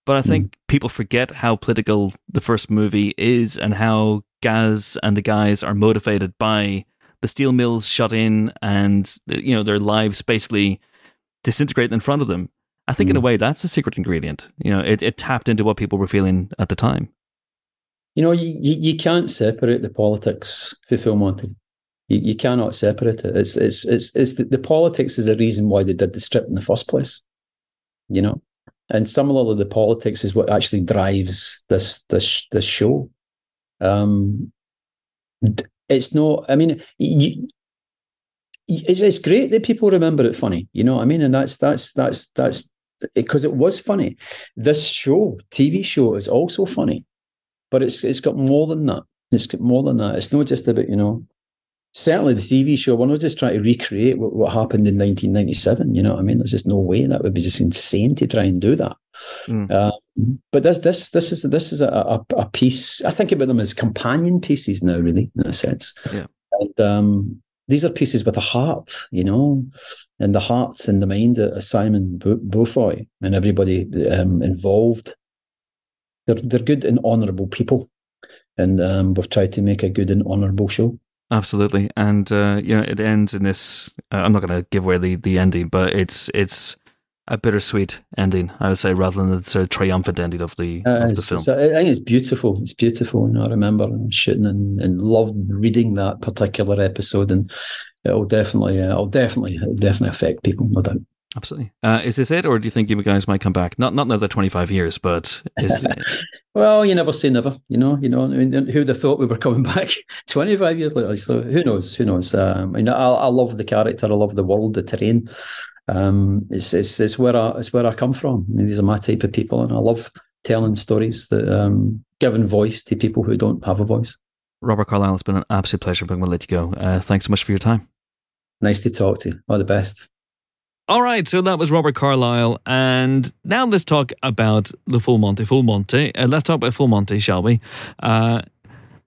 But I think mm. people forget how political the first movie is and how Gaz and the guys are motivated by the steel mills shut in and you know their lives basically disintegrate in front of them. I think in a Mm. way that's the secret ingredient. You know, it, it tapped into what people were feeling at the time. You know, you, you, can't separate the politics for Full Monty. You, you cannot separate it. It's it's it's it's the, the politics is the reason why they did the strip in the first place. You know, and similarly, the politics is what actually drives this this this show. Um, it's not. I mean, you, it's it's great that people remember it funny. You know what I mean? And that's that's that's that's because it was funny. This show, TV show, is also funny but it's it's got more than that. It's got more than that. It's not just about you know. Certainly, the TV show. We're not just trying to recreate what, what happened in 1997. You know what I mean? There's just no way that would be just insane to try and do that. Mm. Um, but this this this is this is a, a, a piece. I think about them as companion pieces now, really, in a sense. Yeah. And um, these are pieces with a heart, you know, and the hearts and the mind of Simon Beaufoy and everybody um, involved they're they're good and honourable people, and um, we've tried to make a good and honourable show. Absolutely, and uh, you know, it ends in this. Uh, I'm not going to give away the, the ending, but it's it's a bittersweet ending, I would say, rather than the sort of triumphant ending of the Uh, of the film. I think it's beautiful. It's beautiful, and I remember shooting and, and loved reading that particular episode, and it'll definitely, uh, it'll definitely, it'll definitely affect people, no doubt. Absolutely. Uh, is this it, or do you think you guys might come back? Not not another 25 years, but is, Well, you never say never, you know. You know, I mean, who would have thought we were coming back twenty five years later? So who knows? Who knows? Um, I mean, I, I love the character. I love the world, the terrain. Um, it's it's it's where I it's where I come from. I mean, these are my type of people, and I love telling stories that um, giving voice to people who don't have a voice. Robert Carlyle, it's been an absolute pleasure, but I'm going to let you go. Uh, thanks so much for your time. Nice to talk to you. All the best. All right, so that was Robert Carlyle, and now let's talk about the Full Monty. Full Monty. Uh, let's talk about Full Monty, shall we? Uh,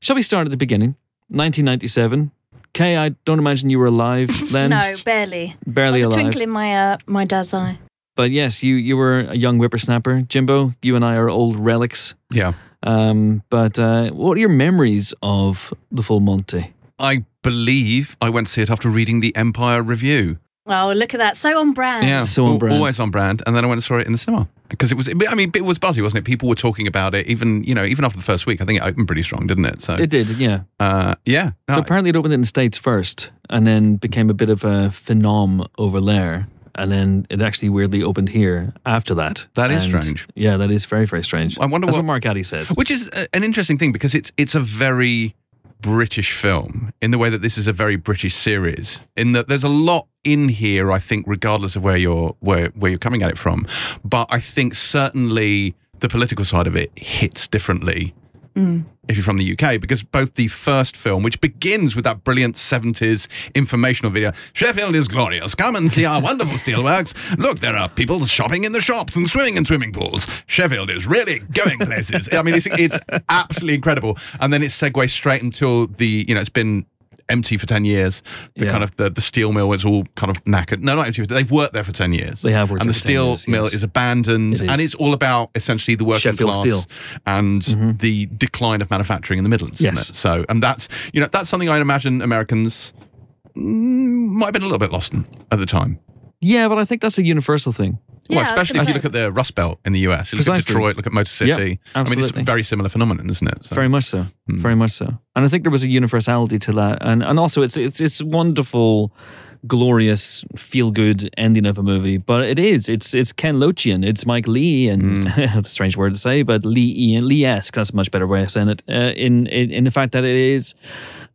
shall we start at the beginning? 1997. Kay, I don't imagine you were alive then. no, barely. barely Like a alive. twinkle in my uh, my dad's eye. But yes, you you were a young whippersnapper, Jimbo. You and I are old relics. Yeah. Um, but uh, what are your memories of the Full Monty? I believe I went to see it after reading the Empire Review. Oh, look at that! So on brand. Yeah, So on brand. always on brand. And then I went and saw it in the cinema because it was. I mean, it was buzzy, wasn't it? People were talking about it. Even you know, even after the first week, I think it opened pretty strong, didn't it? So It did, yeah. uh, yeah, So apparently it opened in the States first and then became a bit of a phenom over there. And then it actually weirdly opened here after that. That is And, strange. Yeah, that is very, very strange. I wonder That's what- what Mark Addy says. which is a- an interesting thing because it's it's a very British film in the way that this is a very British series. In that there's a lot in here, I think, regardless of where you're where where you're coming at it from. But I think certainly the political side of it hits differently. If you're from the UK, because both the first film, which begins with that brilliant 70s informational video, Sheffield is glorious. Come and see our wonderful steelworks. Look, there are people shopping in the shops and swimming in swimming pools. Sheffield is really going places. I mean, it's, it's absolutely incredible. And then it segues straight into the, you know, it's been empty for 10 years. The Yeah. kind of, the, the steel mill is all kind of knackered. No, not empty. They've worked there for 10 years. They have worked And there the for 10 steel years, mill yes. is abandoned. It is. And it's all about essentially the working Sheffield class Steel. and Mhm. the decline of manufacturing in the Midlands. isn't Yes. it? So, and that's you know that's something I imagine Americans mm, might have been a little bit lost in at the time. Yeah, but I think that's a universal thing. Yeah, well, especially if you look at the Rust Belt in the US. You look Precisely. at Detroit, look at Motor City. Yep, I mean, it's a very similar phenomenon, isn't it? So, Very much so. Hmm. Very much so. And I think there was a universality to that. And and also it's it's it's wonderful, glorious, feel good ending of a movie. But it is. It's it's Ken Loachian. It's Mike Leigh and Hmm. strange word to say, but Lee Ian Lee esque, that's a much better way of saying it. Uh, in, in in the fact that it is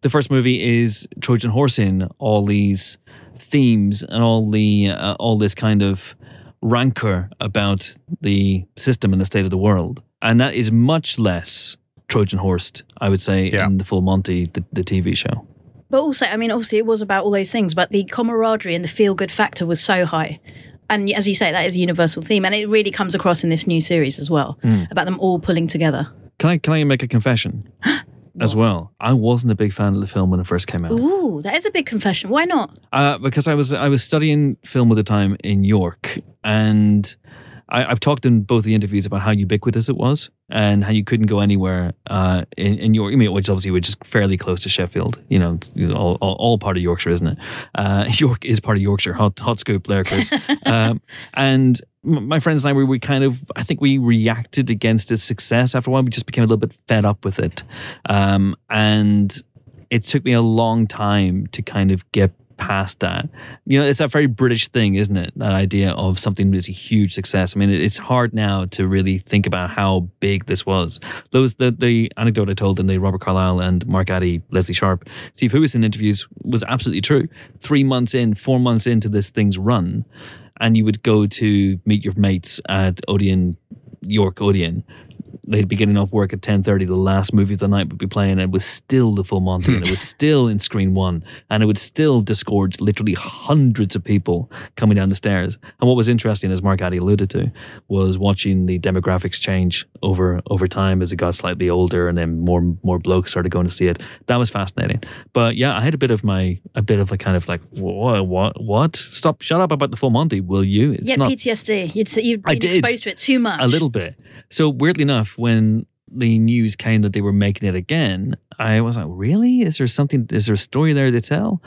the first movie is Trojan horsing all these themes and all the uh, all this kind of rancor about the system and the state of the world, and that is much less Trojan horsed, I would say, Yeah. in the Full Monty, the, the TV show. But also, I mean, obviously, it was about all those things, but the camaraderie and the feel good factor was so high. And as you say, that is a universal theme, and it really comes across in this new series as well about them all pulling together. Can I can I make a confession as well? I wasn't a big fan of the film when it first came out. Ooh, that is a big confession. Why not? Uh, because I was I was studying film at the time in York, and I, I've talked in both the interviews about how ubiquitous it was and how you couldn't go anywhere uh, in, in York, I mean, which obviously we're just fairly close to Sheffield, you know, it's, all, all, all part of Yorkshire, isn't it? Uh, York is part of Yorkshire, hot, hot scoop there, Chris. um, and my friends and I, we, we kind of, I think we reacted against its success after a while. We just became a little bit fed up with it. Um, and it took me a long time to kind of get past that. You know, it's that very British thing, isn't it? That idea of something that's a huge success. I mean, it's hard now to really think about how big this was. Those the the anecdote I told in the Robert Carlyle and Mark Addy, Lesley Sharp, Steve Huison interviews was absolutely true. Three months in, four months into this thing's run, and you would go to meet your mates at Odeon, York Odeon. They'd be getting off work at ten thirty. The last movie of the night would be playing, and it was still the full Monty, and it was still in screen one, and it would still disgorge literally hundreds of people coming down the stairs. And what was interesting, as Mark Addy alluded to, was watching the demographics change over over time as it got slightly older, and then more more blokes started going to see it. That was fascinating. But yeah, I had a bit of my a bit of a kind of like what what what? Stop! Shut up about the full Monty, will you? It's yeah, not PTSD. You'd, you've I been did. exposed to it too much. a little bit. So weirdly enough, when the news came that they were making it again, I was like, really? Is there something? Is there a story there to tell?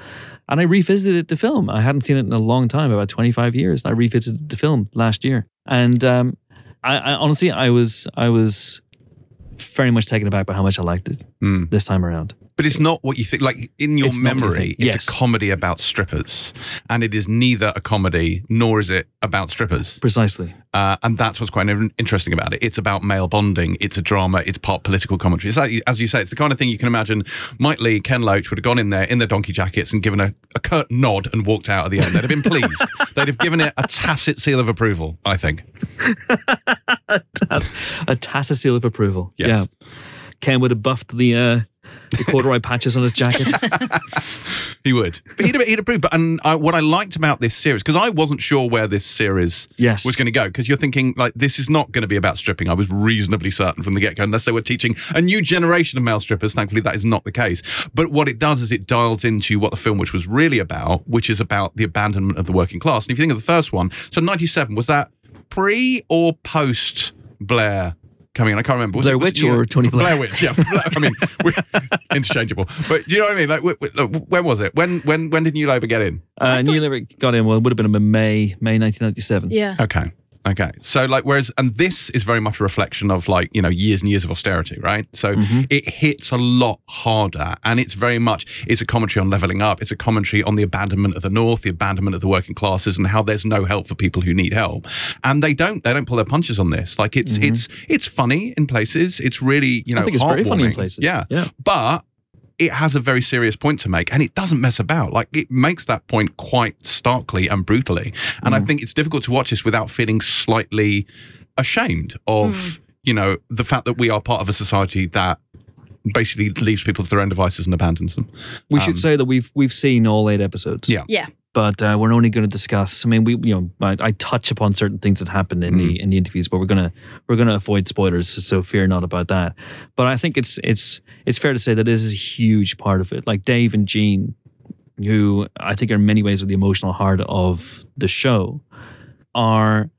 And I revisited the film. I hadn't seen it in a long time, about twenty five years. I revisited the film last year, and um, I, I honestly, I was, I was very much taken aback by how much I liked it Mm. this time around. But it's not what you think. Like in your It's memory, it's Yes. a comedy about strippers, and it is neither a comedy nor is it about strippers. Precisely. Uh, and that's what's quite interesting about it. It's about male bonding. It's a drama. It's part political commentary. It's like, as you say, it's the kind of thing you can imagine. Mike Leigh, Ken Loach would have gone in there in their donkey jackets and given a, a curt nod and walked out at the end. They'd have been pleased. They'd have given it a tacit seal of approval. I think. A tacit seal of approval. Yes. Yeah. Ken would have buffed the uh, the corduroy patches on his jacket. He would, but he'd, he'd approve. But and I, what I liked about this series, because I wasn't sure where this series Yes. was going to go, because you're thinking like this is not going to be about stripping. I was reasonably certain from the get go, unless they were teaching a new generation of male strippers. Thankfully, that is not the case. But what it does is it dials into what the film, which was really about, which is about the abandonment of the working class. And if you think of the first one, so '97 was that pre or post Blair? Coming in, I can't remember. Was Blair it, was Witch it, know, or Tony Blair? Blair Witch, yeah. I mean, we interchangeable. But do you know what I mean? Like, w- w- look, when was it? When when when did New Labour get in? Uh, Neil Everett got in. Well, it would have been in May, May 1997. Yeah. Okay. Okay. So like whereas and this is very much a reflection of like, you know, years and years of austerity, right? So mm-hmm. it hits a lot harder and it's very much it's a commentary on leveling up. It's a commentary on the abandonment of the north, the abandonment of the working classes and how there's no help for people who need help. And they don't they don't pull their punches on this. Like it's mm-hmm. it's it's funny in places. It's really, you know, I think it's very funny in places. Yeah. Yeah. But it has a very serious point to make and it doesn't mess about. Like it makes that point quite starkly and brutally. And I mm. think it's difficult to watch this without feeling slightly ashamed of, mm. you know, the fact that we are part of a society that basically leaves people to their own devices and abandons them. We should say that we've we've seen all eight episodes. Yeah. Yeah. but uh, we're only going to discuss. I mean, we you know I, I touch upon certain things that happened in the in the interviews, but we're gonna we're gonna avoid spoilers, so fear not about that. But I think it's it's it's fair to say that this is a huge part of it. Like Dave and Jean, who I think are in many ways are the emotional heart of the show, are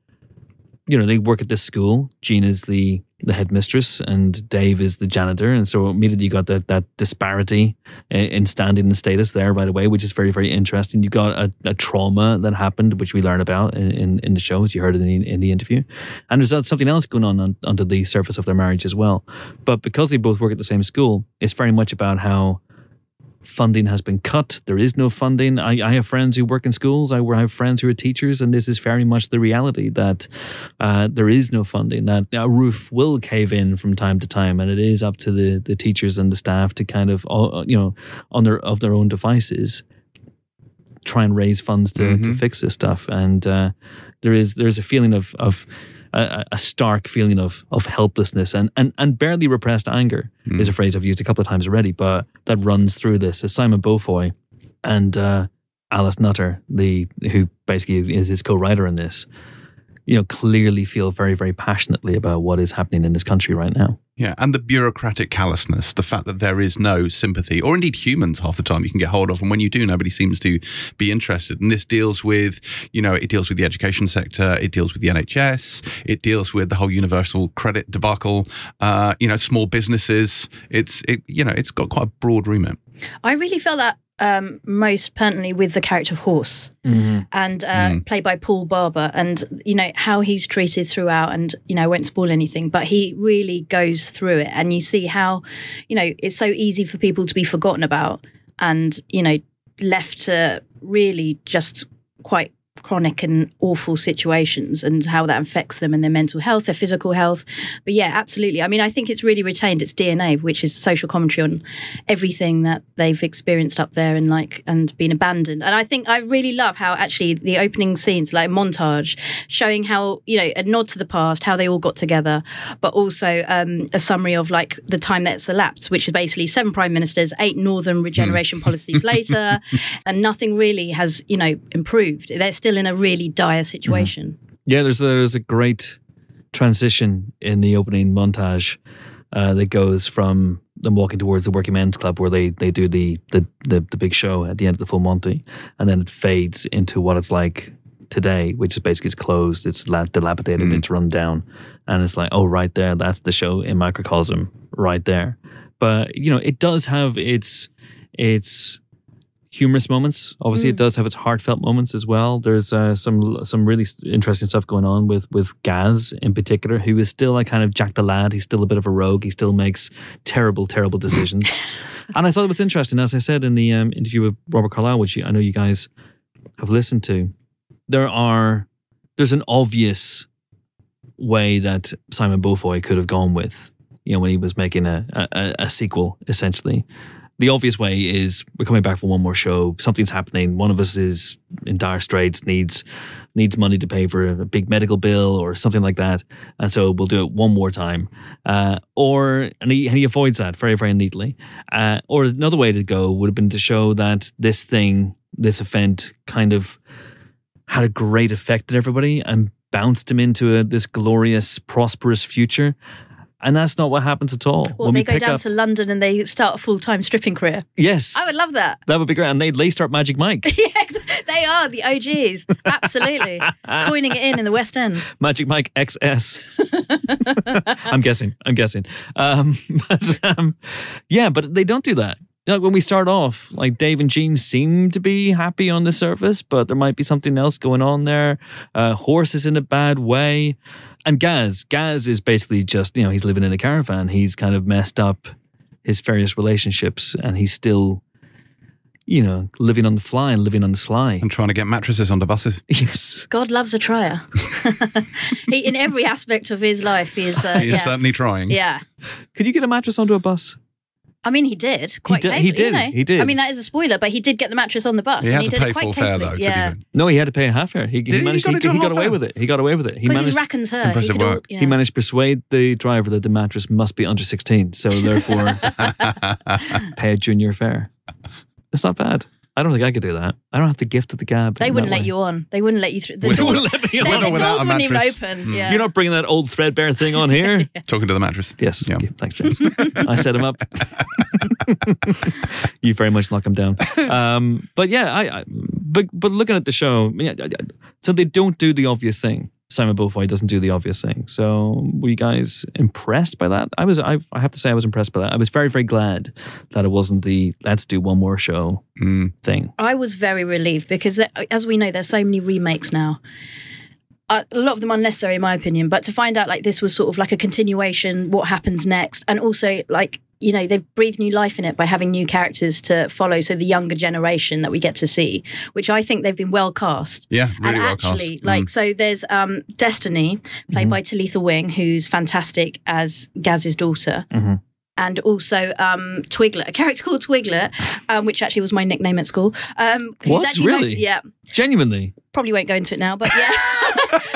you know they work at this school. Jean is the the headmistress and Dave is the janitor, and so immediately you got that that disparity in in standing and status there right away, which is very very interesting. You got a, a trauma that happened, which we learn about in, in, in the show, as you heard in the, in the interview, and there's something else going on, on under the surface of their marriage as well. But because they both work at the same school, it's very much about how funding has been cut. There is no funding. I, I have friends who work in schools. I have friends who are teachers, and this is very much the reality that uh, there is no funding. That a roof will cave in from time to time, and it is up to the, the teachers and the staff to kind of uh, you know on their of their own devices try and raise funds to, to Mhm. fix this stuff. And uh, there is there's a feeling of of a, a stark feeling of of helplessness and and, and barely repressed anger is a phrase I've used a couple of times already, but that runs through this. As Simon Beaufoy and uh, Alice Nutter, the who basically is his co-writer in this, you know, clearly feel very very passionately about what is happening in this country right now. Yeah, and the bureaucratic callousness, the fact that there is no sympathy, or indeed humans half the time you can get hold of, and when you do, nobody seems to be interested. And this deals with, you know, it deals with the education sector, it deals with the NHS, it deals with the whole universal credit debacle, uh, you know, small businesses. It's, it, you know, it's got quite a broad remit. I really feel that um, most pertinently with the character of Horse, and uh, played by Paul Barber, and you know how he's treated throughout. And you know, I won't spoil anything, but he really goes through it, and you see how, you know, it's so easy for people to be forgotten about, and you know, left to really just quite chronic and awful situations and how that affects them and their mental health, their physical health. But yeah, absolutely. I mean, I think it's really retained its DNA, which is social commentary on everything that they've experienced up there and like and been abandoned. And I think I really love how actually the opening scenes, like montage, showing how you know a nod to the past, how they all got together, but also um, a summary of like the time that's elapsed, which is basically seven prime ministers, eight northern regeneration policies later, and nothing really has you know improved. They're still in a really mm-hmm. dire situation. Mm-hmm. Yeah, there's a, there's a great transition in the opening montage uh, that goes from them walking towards the working men's club where they, they do the, the, the, the big show at the end of the full Monty, and then it fades into what it's like today, which is basically it's closed, it's la- dilapidated, mm-hmm. it's run down, and it's like, oh, right there, that's the show in microcosm, right there. But you know, it does have its its humorous moments. Obviously, it does have its heartfelt moments as well. There's uh, some some really interesting stuff going on with with Gaz in particular, who is still a kind of Jack the Lad. He's still a bit of a rogue. He still makes terrible, terrible decisions. and I thought it was interesting, as I said in the um, interview with Robert Carlyle, which I know you guys have listened to. There are there's an obvious way that Simon Beaufoy could have gone with, you know, when he was making a, a, a sequel, essentially. The obvious way is we're coming back for one more show. Something's happening. One of us is in dire straits, needs needs money to pay for a big medical bill or something like that, and so we'll do it one more time. Uh, or and he, and he avoids that very very neatly. Uh, or another way to go would have been to show that this thing, this event, kind of had a great effect on everybody and bounced him into a, this glorious, prosperous future. And that's not what happens at all. Well, they go down to London and they start a full time stripping career. yes, I would love that. that would be great. And they'd lace start Magic Mike. yeah, they are the OGs. Absolutely. Coining it in in the West End. Magic Mike XS. I'm guessing. I'm guessing. Um, but um, yeah, but they don't do that. Know, when we start off, like Dave and Jean seem to be happy on the surface, but there might be something else going on there. Uh, Horse is in a bad way. And Gaz, Gaz is basically just, you know, he's living in a caravan. He's kind of messed up his various relationships and he's still, you know, living on the fly and living on the sly. And trying to get mattresses onto buses. Yes. God loves a trier. he, in every aspect of his life, he is. Uh, He is yeah. certainly trying. yeah. Could you get a mattress onto a bus? I mean, he did quite. did- he did, you know. he did. I mean, that is a spoiler, but he did get the mattress on the bus. He and had to did pay it full fare, though, Yeah. do it. No, he had to pay a half fare. He, he? He managed. got He, it he got away fare? with it. He got away with it. He Because he's managed. Rackens her. Impressive he could all- work. yeah. He managed to persuade the driver that the mattress must be under sixteen, so therefore pay a junior fare. That's not bad. I don't think I could do that. I don't have the gift of the gab. They wouldn't let way. you on. They wouldn't let you through. The They door- wouldn't let me on. With the without doors a wouldn't even mattress. open. Yeah. You're not bringing that old threadbare thing on here. Talking to the mattress. Yes. Yeah. Okay, Thanks, James. I set him up. you very much knock him down. Um, but yeah, I, I but but looking at the show, yeah, I- I- so they don't do the obvious thing. Simon Beaufoy doesn't do the obvious thing. So were you guys impressed by that? I was. I, I have to say I was impressed by that. I was very very glad that it wasn't the let's do one more show Mm. thing. I was very relieved because, there- as we know, there's so many remakes now. Uh, a lot of them unnecessary, in my opinion. But to find out like this was sort of like a continuation, what happens next, and also like you know they've breathed new life in it by having new characters to follow. So the younger generation that we get to see, which I think they've been well cast. Yeah, really and well actually, cast. like, Mm. so there's um, Destiny, played Mm-hmm. by Talitha Wing, who's fantastic as Gaz's daughter. Mm-hmm. And also um, Twiglet, a character called Twiglet, um, which actually was my nickname at school. Um, What? Really? yeah, Genuinely, probably won't go into it now, but yeah,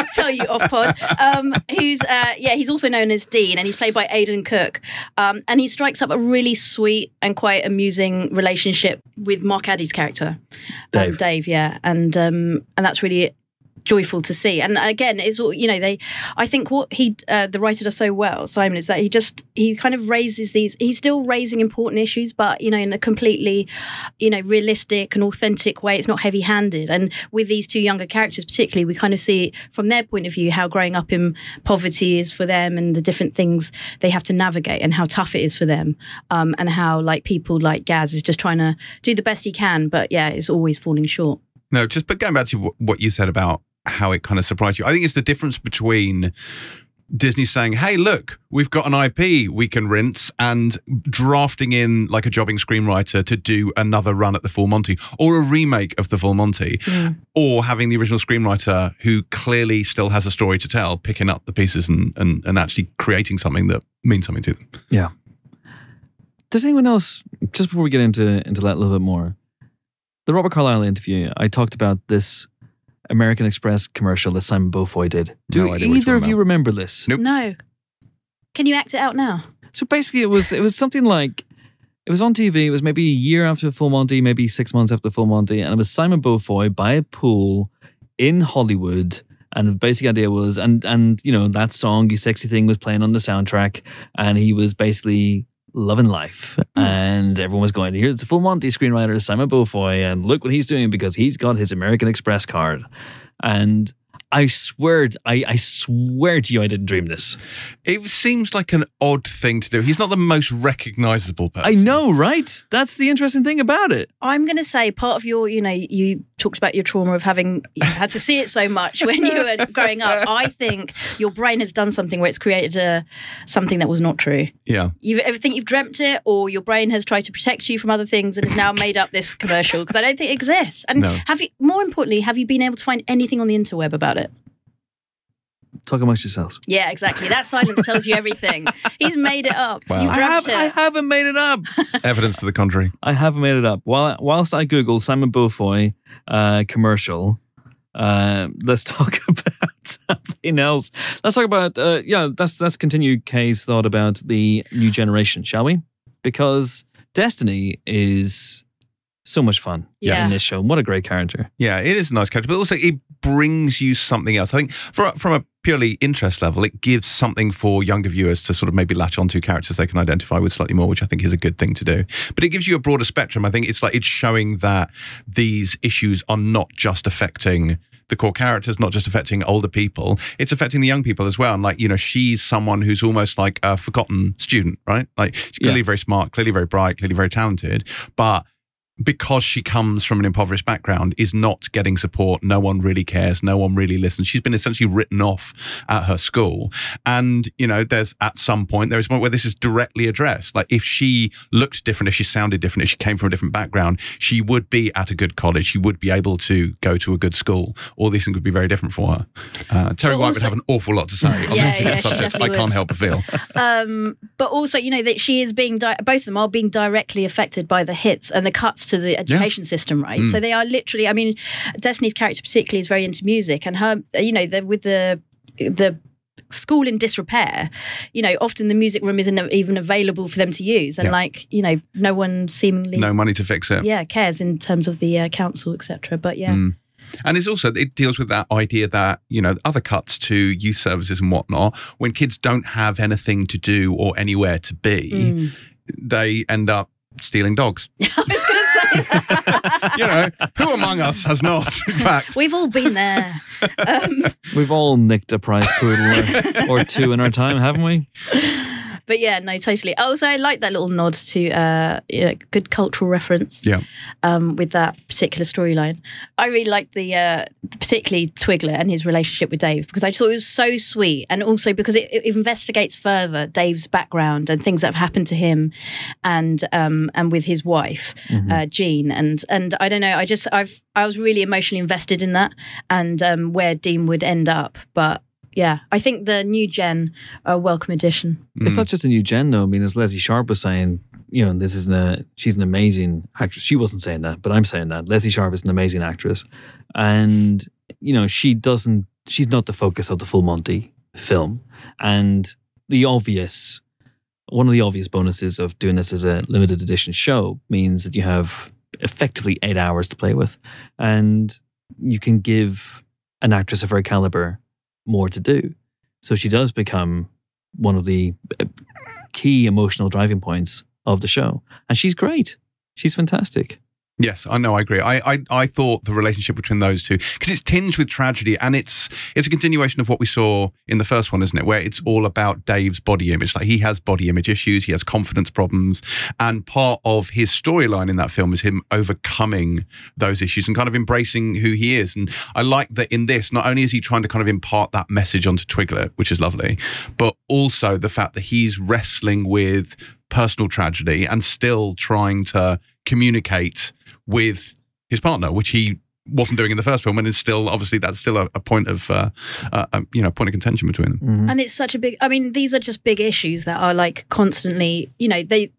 tell you off pod. Um, who's uh, yeah, he's also known as Dean, and he's played by Aidan Cook, um, and he strikes up a really sweet and quite amusing relationship with Mark Addy's character, um, Dave. Dave, yeah, and um, and that's really joyful to see. And again, it's all you know. They, I think what he, uh, the writer does so well, Simon, is that he just he kind of raises these. He's still raising important issues, but you know, in a completely, you know, realistic and authentic way. It's not heavy-handed. And with these two younger characters, particularly, we kind of see from their point of view how growing up in poverty is for them and the different things they have to navigate and how tough it is for them, um, and how like people like Gaz is just trying to do the best he can, but yeah, it's always falling short. No, just but going back to what you said about how it kind of surprised you. I think it's the difference between Disney saying, "Hey, look, we've got an IP we can rinse," and drafting in like a jobbing screenwriter to do another run at the Full Monty or a remake of the Full Monty, Mm. or having the original screenwriter who clearly still has a story to tell, picking up the pieces and and, and actually creating something that means something to them. Yeah. Does anyone else, just before we get into into that a little bit more, the Robert Carlyle interview, I talked about this American Express commercial that Simon Beaufoy did. Do No idea what you're either of you remember this? Nope. No, can you act it out now? So basically, it was it was something like it was on TV. It was maybe a year after Full Monty, maybe six months after Full Monty, and it was Simon Beaufoy by a pool in Hollywood. And the basic idea was, and and you know that song, "You Sexy Thing," was playing on the soundtrack, and he was basically loving life, hmm. and everyone was going, "Here's the Full Monty screenwriter Simon Beaufoy, and look what he's doing because he's got his American Express card." And I swear, I, I swear to you, I didn't dream this. It seems like an odd thing to do. He's not the most recognizable person. I know, right? That's the interesting thing about it. I'm going to say part of your, you know, you talked about your trauma of having you had to see it so much when you were growing up. I think your brain has done something where it's created a something that was not true. Yeah. You ever think you've dreamt it, or your brain has tried to protect you from other things and has now made up this commercial because I don't think it exists. And No. have you, more importantly, have you been able to find anything on the interweb about it? Talk amongst yourselves. Yeah, exactly. That silence tells you everything. He's made it up. Wow. You I, have, it. I haven't made it up. Evidence to the contrary. I haven't made it up. While, whilst I Google Simon Beaufoy uh, commercial, uh, let's talk about something else. Let's talk about, uh, yeah, let's, let's continue Kay's thought about the new generation, shall we? Because Destiny is so much fun Yeah. in this show. What a great character. Yeah, it is a nice character, but also it brings you something else. I think from from a purely interest level, it gives something for younger viewers to sort of maybe latch onto characters they can identify with slightly more, which I think is a good thing to do. But it gives you a broader spectrum. I think it's like it's showing that these issues are not just affecting the core characters, not just affecting older people, it's affecting the young people as well. And like, you know, she's someone who's almost like a forgotten student, right? Like she's clearly Yeah. very smart, clearly very bright, clearly very talented, but because she comes from an impoverished background, is not getting support. No one really cares. No one really listens. She's been essentially written off at her school. And, you know, there's at some point, there is a point where this is directly addressed. Like if she looked different, if she sounded different, if she came from a different background, she would be at a good college. She would be able to go to a good school. All these things would be very different for her. Uh, Terry But White would have an awful lot to say on Yeah, yeah, subject. I can't would. help but feel. um, but also, you know, that she is being di- both of them are being directly affected by the hits and the cuts to the education system, right? Mm. So they are literally. I mean, Destiny's character particularly is very into music, and her, you know, the, with the the school in disrepair, you know, often the music room isn't even available for them to use, and Yeah. like, you know, no one seemingly, No money to fix it. yeah, cares in terms of the uh, council, etc. But yeah. Mm. And it's also it deals with that idea that you know other cuts to youth services and whatnot. When kids don't have anything to do or anywhere to be, Mm. they end up stealing dogs. I was going to say. You know, who among us has not? In fact, We've all been there. Um, We've all nicked a prize poodle or, or two in our time, haven't we? But yeah, no, totally. Also, I like that little nod to uh, yeah, good cultural reference. Yeah. Um, with that particular storyline, I really like the uh, particularly Twiglet and his relationship with Dave because I thought it was so sweet, and also because it, it investigates further Dave's background and things that have happened to him, and um, and with his wife uh, Jean, and and I don't know, I just I've I was really emotionally invested in that and um, where Dean would end up, but. Yeah, I think the new gen are a welcome addition. It's mm. not just a new gen, though. I mean, as Lesley Sharp was saying, you know, this is a uh, she's an amazing actress. She wasn't saying that, but I'm saying that Lesley Sharp is an amazing actress, and you know, she doesn't. She's not the focus of the Full Monty film, and the obvious. One of the obvious bonuses of doing this as a limited edition show means that you have effectively eight hours to play with, and you can give an actress of her caliber more to do. So she does become one of the uh, key emotional driving points of the show. And she's great. She's fantastic. Yes, I know. I agree. I I, I thought the relationship between those two because it's tinged with tragedy, and it's it's a continuation of what we saw in the first one, isn't it? Where it's all about Dave's body image. Like he has body image issues, he has confidence problems, and part of his storyline in that film is him overcoming those issues and kind of embracing who he is. And I like that in this, not only is he trying to kind of impart that message onto Twiglet, which is lovely, but also the fact that he's wrestling with personal tragedy and still trying to communicate with his partner, which he wasn't doing in the first film, and is still obviously that's still a, a point of uh, uh, um, you know point of contention between them. Mm-hmm. And it's such a big. I mean, these are just big issues that are like constantly. You know, they.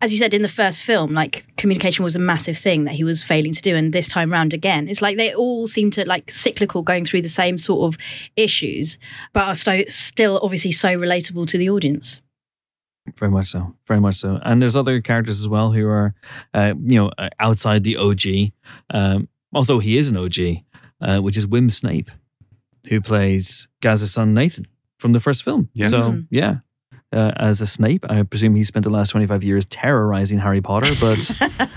As you said in the first film, like communication was a massive thing that he was failing to do, and this time round again, it's like they all seem to like cyclical, going through the same sort of issues, but are sto- still obviously so relatable to the audience. Very much so. Very much so. And there's other characters as well who are, uh, you know, uh, outside the OG. Um, although he is an OG, uh, which is Wim Snape, who plays Gaz's son Nathan from the first film. Yes. So Mhm. yeah, uh, as a Snape, I presume he spent the last 25 years terrorizing Harry Potter, but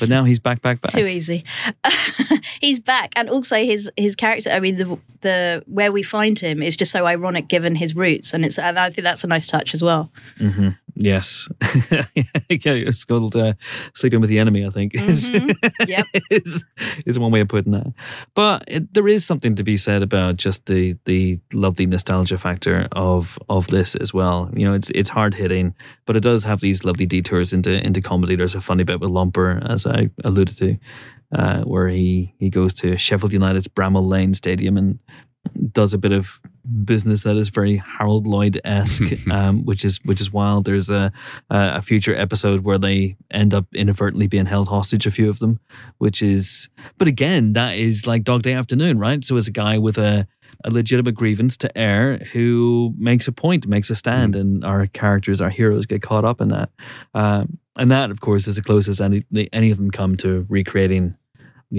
but now he's back, back, back. Too easy. He's back, and also his his character. I mean, the the where we find him is just so ironic given his roots, and it's and I think that's a nice touch as well. hmm Yes. yeah, it's called uh, Sleeping with the Enemy, I think. is- Mhm. Yep. is, is one way of putting that. But it, there is something to be said about just the the lovely nostalgia factor of of this as well. You know, it's it's hard hitting, but it does have these lovely detours into into comedy. There's a funny bit with Lomper, as I alluded to, uh, where he he goes to Sheffield United's Bramall Lane Stadium and does a bit of business that is very Harold Lloyd esque, um, which is which is wild. There's a a future episode where they end up inadvertently being held hostage, a few of them, which is. But again, that is like Dog Day Afternoon, right? So it's a guy with a a legitimate grievance to air who makes a point, makes a stand, and our characters, our heroes, get caught up in that. Um, and that, of course, is the closest any any of them come to recreating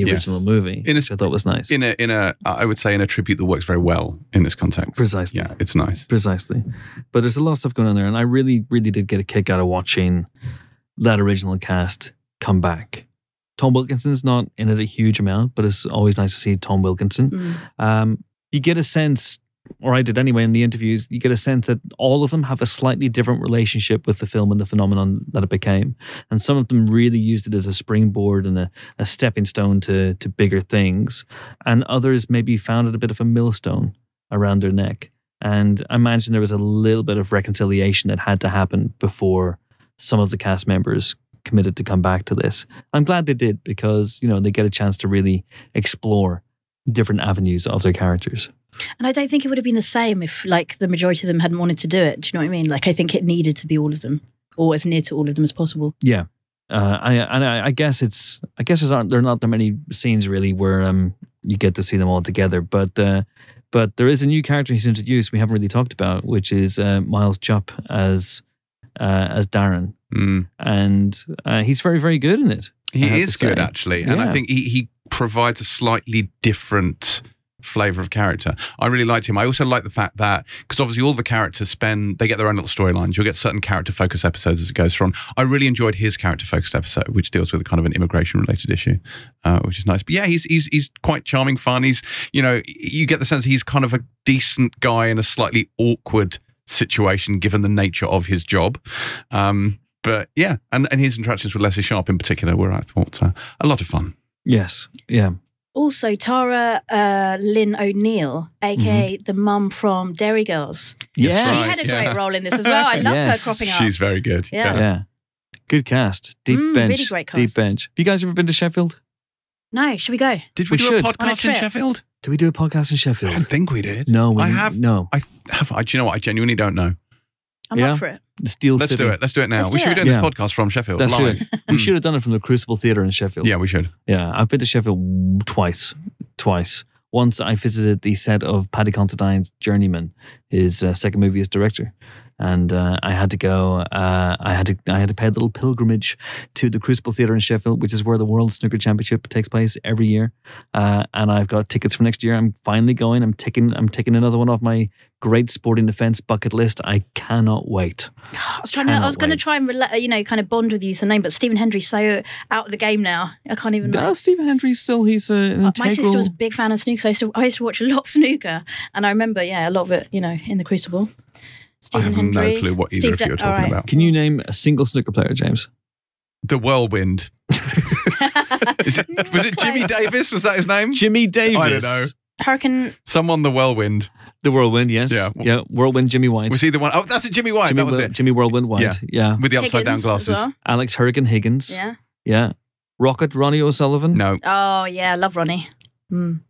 the Yes. original movie, In a- which I thought was nice. In a in a I would say in a tribute that works very well in this context. Precisely. Yeah, it's nice. Precisely. But there's a lot of stuff going on there. And I really, really did get a kick out of watching that original cast come back. Tom Wilkinson's not in it a huge amount, but it's always nice to see Tom Wilkinson. Mm. Um, you get a sense, or I did anyway in the interviews, you get a sense that all of them have a slightly different relationship with the film and the phenomenon that it became. And some of them really used it as a springboard and a, a stepping stone to, to bigger things. And others maybe found it a bit of a millstone around their neck. And I imagine there was a little bit of reconciliation that had to happen before some of the cast members committed to come back to this. I'm glad they did because, you know, they get a chance to really explore different avenues of their characters. And I don't think it would have been the same if, like, the majority of them hadn't wanted to do it. Do you know what I mean? Like, I think it needed to be all of them, or as near to all of them as possible. Yeah. Uh, I and I, I guess it's I guess there's not there are not that many scenes really where um you get to see them all together, but uh, but there is a new character he's introduced we haven't really talked about, which is uh, Miles Jupp as uh, as Darren, Mm. and uh, he's very very good in it. He is good say. actually, and I think he, he provides a slightly different flavor of character. I really liked him. I also like the fact that because obviously all the characters spend they get their own little storylines. You'll get certain character focus episodes as it goes from. I really enjoyed his character focused episode, which deals with kind of an immigration related issue, uh, which is nice. But yeah, he's he's he's quite charming, fun. He's you know you get the sense he's kind of a decent guy in a slightly awkward situation given the nature of his job. Um, but yeah, and, and his interactions with Lesley Sharp in particular were, I thought, uh, a lot of fun. Yes, yeah, Also, Tara uh, Lynne O'Neill, aka the mum from Derry Girls, yes, she had a yeah. great role in this as well. I love Yes. her cropping up. She's very good. Yeah. yeah. Good cast, deep Mm, bench, really great cast. deep bench. Have you guys ever been to Sheffield? no, should we go? Did We we, do should. a On a podcast in. Sheffield? Did we do a podcast in Sheffield? I don't think we did. No, we, I have. No, I have. I, do you know what? I genuinely don't know. I'm Yeah. up for it. the Steel Let's City. do it. Let's do it now. Let's we do should be it. doing Yeah. this podcast from Sheffield. Let's do live. it. We should have done it from the Crucible Theatre in Sheffield. Yeah, we should. Yeah, I've been to Sheffield twice. Twice. Once I visited the set of Paddy Considine's Journeyman, his uh, second movie as director. and uh, I had to go. Uh, I had to. I had to pay a little pilgrimage to the Crucible Theatre in Sheffield, which is where the World Snooker Championship takes place every year. Uh, and I've got tickets for next year. I'm finally going. I'm taking. I'm taking another one off my great sporting events bucket list. I cannot wait. I was trying to. I was going to try and rela- you know kind of bond with you some name, but Stephen Hendry's so out of the game now. I can't even. Uh, like- Stephen Hendry's still. He's a, an Uh, integral. My sister was a big fan of snooker. So I used, to, I used to watch a lot of snooker, and I remember, yeah, a lot of it, you know, in the Crucible. I Stephen have no clue what either Steve of you are talking all right. about. Can you name a single snooker player, James? The Whirlwind. Is it, was it Jimmy Davis? Was that his name? Jimmy Davis. I don't know. Hurricane. Someone the Whirlwind. The Whirlwind, yes. Yeah. Yeah. Whirlwind, Jimmy White. Was he the one? Oh, that's it, Jimmy White. Jimmy, that was Whirl- it. Jimmy Whirlwind White. Yeah. With the upside down Higgins as glasses. well. Alex Hurricane Higgins. Yeah. Yeah. Rocket Ronnie O'Sullivan. No. Oh yeah, I love Ronnie. Mm.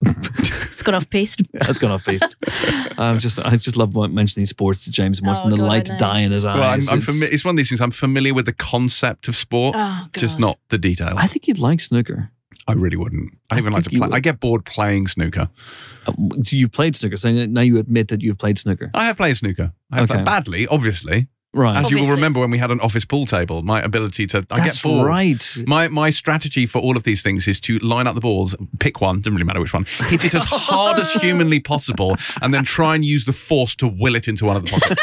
it's gone off piste. That's gone off piste. I'm just, I just love mentioning sports to James, and watching Oh, the God, I light know. die in his eyes. Well, I'm, I'm It's- fami- it's one of these things. I'm familiar with the concept of sport, Oh god. just not the details. I think you'd like snooker. I really wouldn't. I I even like to play. I get bored playing snooker. Uh, so you've played snooker. So now you admit that you've played snooker. I have played snooker. I have Okay. badly, obviously. Right. As you will remember when we had an office pool table, my ability to I That's get bored. right. My my strategy for all of these things is to line up the balls, pick one, doesn't really matter which one, hit it as hard as humanly possible, and then try and use the force to will it into one of the pockets.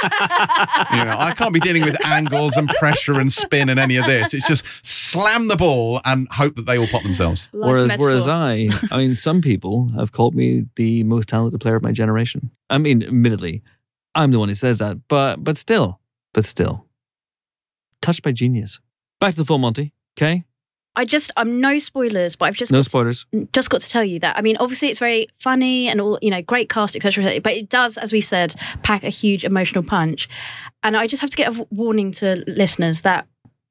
you know, I can't be dealing with angles and pressure and spin and any of this. It's just slam the ball and hope that they all pop themselves. Life Whereas, metaphor. whereas I, I mean, some people have called me the most talented player of my generation. I mean, admittedly, I'm the one who says that, but but still, but still, touched by genius. Back to the full Monty. Okay, I just, I'm no spoilers, but I've just no got spoilers. just got to tell you that. I mean, obviously, it's very funny and all, you know, great cast, etc. But it does, as we've said, pack a huge emotional punch. And I just have to get a warning to listeners that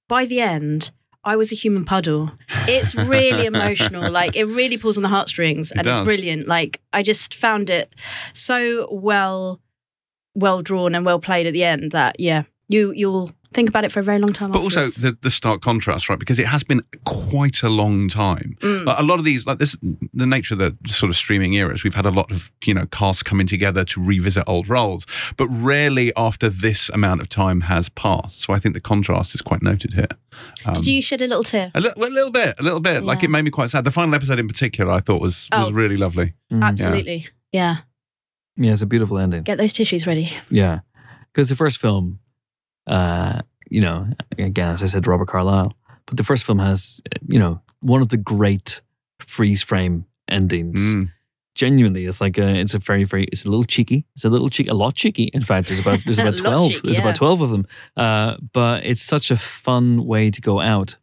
by the end, I was a human puddle. It's really emotional. Like it really pulls on the heartstrings, and it's brilliant. Like I just found it so well, well drawn and well played at the end that yeah, you you'll think about it for a very long time. But also the, the stark contrast, right? Because it has been quite a long time. Mm. Like a lot of these, like this, the nature of the sort of streaming eras, we've had a lot of you know casts coming together to revisit old roles, but rarely after this amount of time has passed. So I think the contrast is quite noted here. Um, did you shed a little tear? A, li- a little bit, a little bit. Like it made me quite sad. The final episode in particular, I thought was was Oh. really lovely. Mm. Absolutely. Yeah. Yeah, it's a beautiful ending. Get those tissues ready. Yeah, because the first film, uh, you know, again, as I said, Robert Carlyle, but the first film has, you know, one of the great freeze frame endings. Mm. Genuinely, it's like a, it's a very, very, it's a little cheeky. It's a little cheeky, a lot cheeky. In fact, there's about there's about twelve. cheeky, there's yeah. about twelve of them. Uh, but it's such a fun way to go out,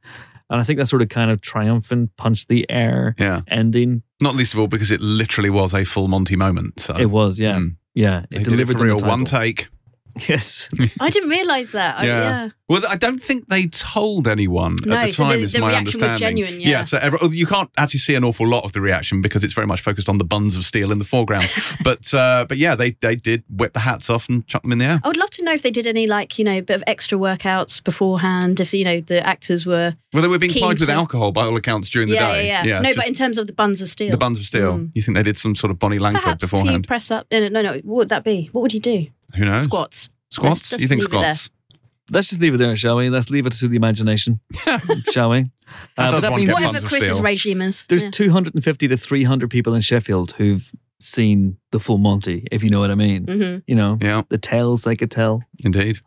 and I think that sort of kind of triumphant punch the air Yeah, ending. not least of all because it literally was a full Monty moment. So It was, yeah, Mm. yeah. They It did delivered it for real. One take. Yes, I didn't realise that. I, Yeah. yeah. Well, I don't think they told anyone No, at the so time. the- is the my reaction was understanding. genuine, yeah. so every, you can't actually see an awful lot of the reaction because it's very much focused on the buns of steel in the foreground. but uh, but yeah, they they did whip the hats off and chuck them in the air. I would love to know if they did any like you know bit of extra workouts beforehand. If you know the actors were Well, they were being plied with to- alcohol by all accounts during the yeah, day. yeah yeah no, just but in terms of the buns of steel, the buns of steel. Mm. You think they did some sort of Bonnie Langford perhaps beforehand? press up. No, no, no. What would that be? What would you do? Who knows? Squats. Squats. Let's just you think leave it squats? let's just leave it there, shall we? Let's leave it to the imagination, shall we? Uh, does but that one means get Whatever of Chris's steel. regime is. there's Yeah. 250 to 300 people in Sheffield who've seen the full Monty, if you know what I mean. Mhm. You know, Yeah, the tales they could tell. indeed.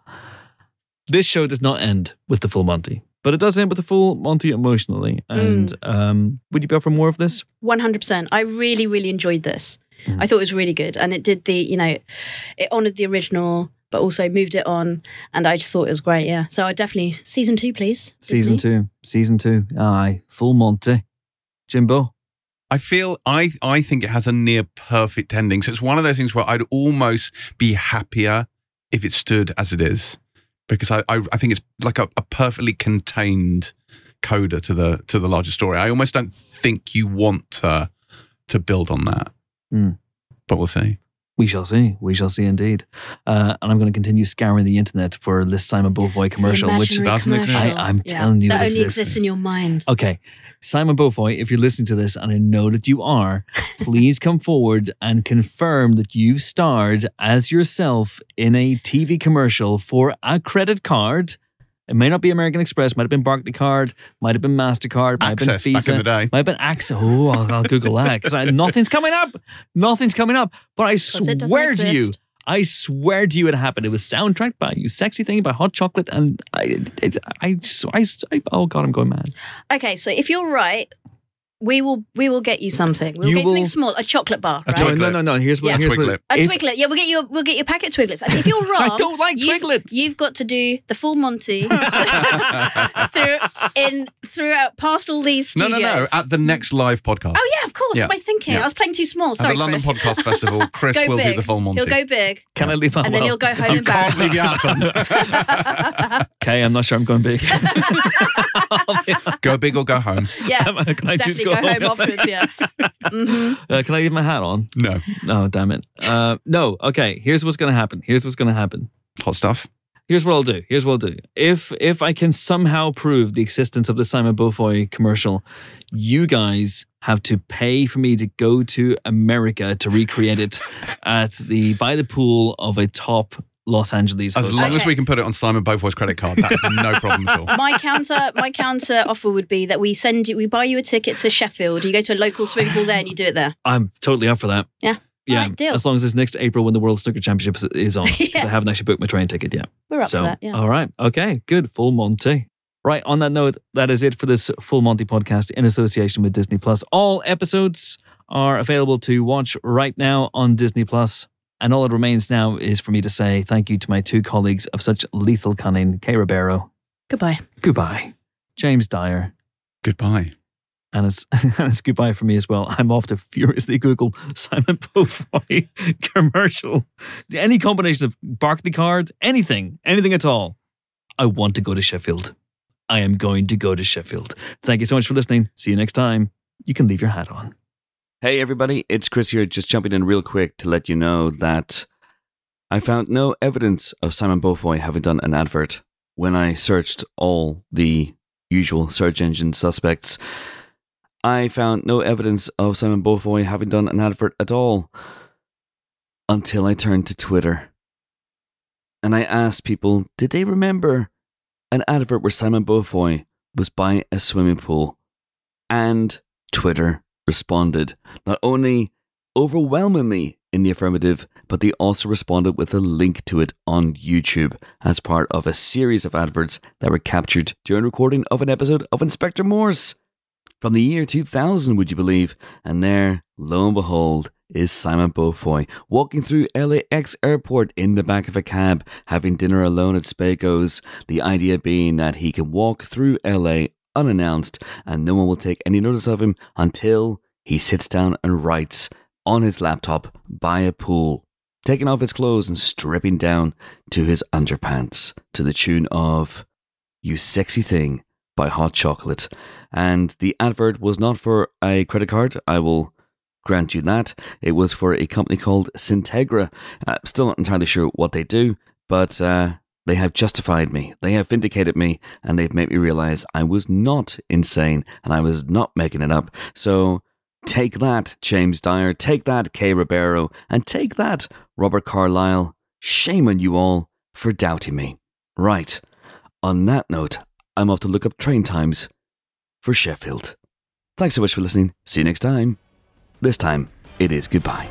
This show does not end with the full Monty, but it does end with the full Monty emotionally. And Mm. um, would you be up for more of this? 100%. I really, really enjoyed this. Mm. I thought it was really good. And it did the, you know, it honoured the original, but also moved it on. And I just thought it was great. Yeah. So I definitely, season two, please. Season Disney. two. Season two. Aye. Full Monty. Jimbo. I feel I I think it has a near perfect ending. So it's one of those things where I'd almost be happier if it stood as it is, because I I, I think it's like a, a perfectly contained coda to the to the larger story. I almost don't think you want to to build on that, Mm. but we'll see. We shall see. We shall see indeed. Uh, and I'm going to continue scouring the internet for this Simon Beaufoy commercial, which doesn't exist. commercial. I- I'm telling you that it only exists. exists in your mind. Okay. Simon Beaufoy, if you're listening to this, and I know that you are, please come forward and confirm that you starred as yourself in a TV commercial for a credit card. It may not be American Express, might have been Barclaycard, might have been MasterCard, might have Access been back in the day. Might have been Access. Oh, I'll, I'll Google that because nothing's coming up. Nothing's coming up. But I swear to you. I swear to you, it happened. It was soundtracked by You Sexy Thing by Hot Chocolate. And I, it, I, I, I, oh God, I'm going mad. Okay, so if you're right, we will we will get you something. We'll You get you something small, a chocolate bar, right? No, Twiglet. no, no, no. Here's what. Yeah. Here's what. Twiglet. A if- Twiglet, yeah, we'll get you. A, we'll get you a packet of Twiglets. And if you're wrong, I don't like you've- Twiglets. You've got to do the full Monty through in throughout past all these No, studios. no, no. At the next live podcast. oh yeah, of course. Yeah. What am I thinking? Yeah. I was playing too small. At the London Chris. Podcast Festival, Chris Go will big. do the full Monty. He'll go big, Can I leave? and then well, he'll go home You can't embarrassed. leave your atom. Okay, I'm not sure I'm going big. go big or go home. Yeah, Can I choose definitely go go home? home afterwards. Yeah. hmm Uh, can I leave my hat on? No. No, damn it. Uh, no. Okay. Here's what's going to happen. Here's what's going to happen. Hot stuff. Here's what I'll do. Here's what I'll do. If if I can somehow prove the existence of the Simon Beaufoy commercial, you guys have to pay for me to go to America to recreate it at the by the pool of a top Los Angeles As hotel. long as we can put it on Simon Beaufoy's credit card, that's no problem at all. My counter, my counter offer would be that we send you, we buy you a ticket to Sheffield. You go to a local swimming pool there, and you do it there. I'm totally up for that. Yeah. Yeah, Alright, deal. as long as it's next April when the World Snooker Championships is on. 'cause Yeah. I haven't actually booked my train ticket yet. We're up so, for that. Yeah. all right. Okay, good. Full Monty. Right. On that note, that is it for this Full Monty podcast in association with Disney Plus. All episodes are available to watch right now on Disney Plus. And all that remains now is for me to say thank you to my two colleagues of such lethal cunning, Kay Ribeiro. Goodbye. Goodbye. James Dyer. Goodbye. And it's, and it's goodbye for me as well. I'm off to furiously Google Simon Beaufoy commercial. Any combination of Barclay card, anything, anything at all. I want to go to Sheffield. I am going to go to Sheffield. Thank you so much for listening. See you next time. You can leave your hat on. Hey everybody, it's Chris here, just jumping in real quick to let you know that I found no evidence of Simon Beaufoy having done an advert when I searched all the usual search engine suspects. I found no evidence of Simon Beaufoy having done an advert at all until I turned to Twitter. And I asked people, did they remember an advert where Simon Beaufoy was by a swimming pool? And Twitter responded, not only overwhelmingly in the affirmative, but they also responded with a link to it on YouTube as part of a series of adverts that were captured during recording of an episode of Inspector Morse from the year 2000, would you believe? And there, lo and behold, is Simon Beaufoy walking through LAX airport in the back of a cab, having dinner alone at Spago's. The idea being that he can walk through LA unannounced and no one will take any notice of him until he sits down and writes on his laptop by a pool, taking off his clothes and stripping down to his underpants to the tune of You Sexy Thing by Hot Chocolate. And the advert was not for a credit card, I will grant you that. It was for a company called Syntegra. Uh, still not entirely sure what they do, but uh, they have justified me. They have vindicated me, and they've made me realize I was not insane and I was not making it up. So take that, James Dyer. Take that, Kay Ribeiro. And take that, Robert Carlyle. Shame on you all for doubting me. Right. On that note, I'm off to look up train times for Sheffield. Thanks so much for listening. See you next time. This time, it is goodbye.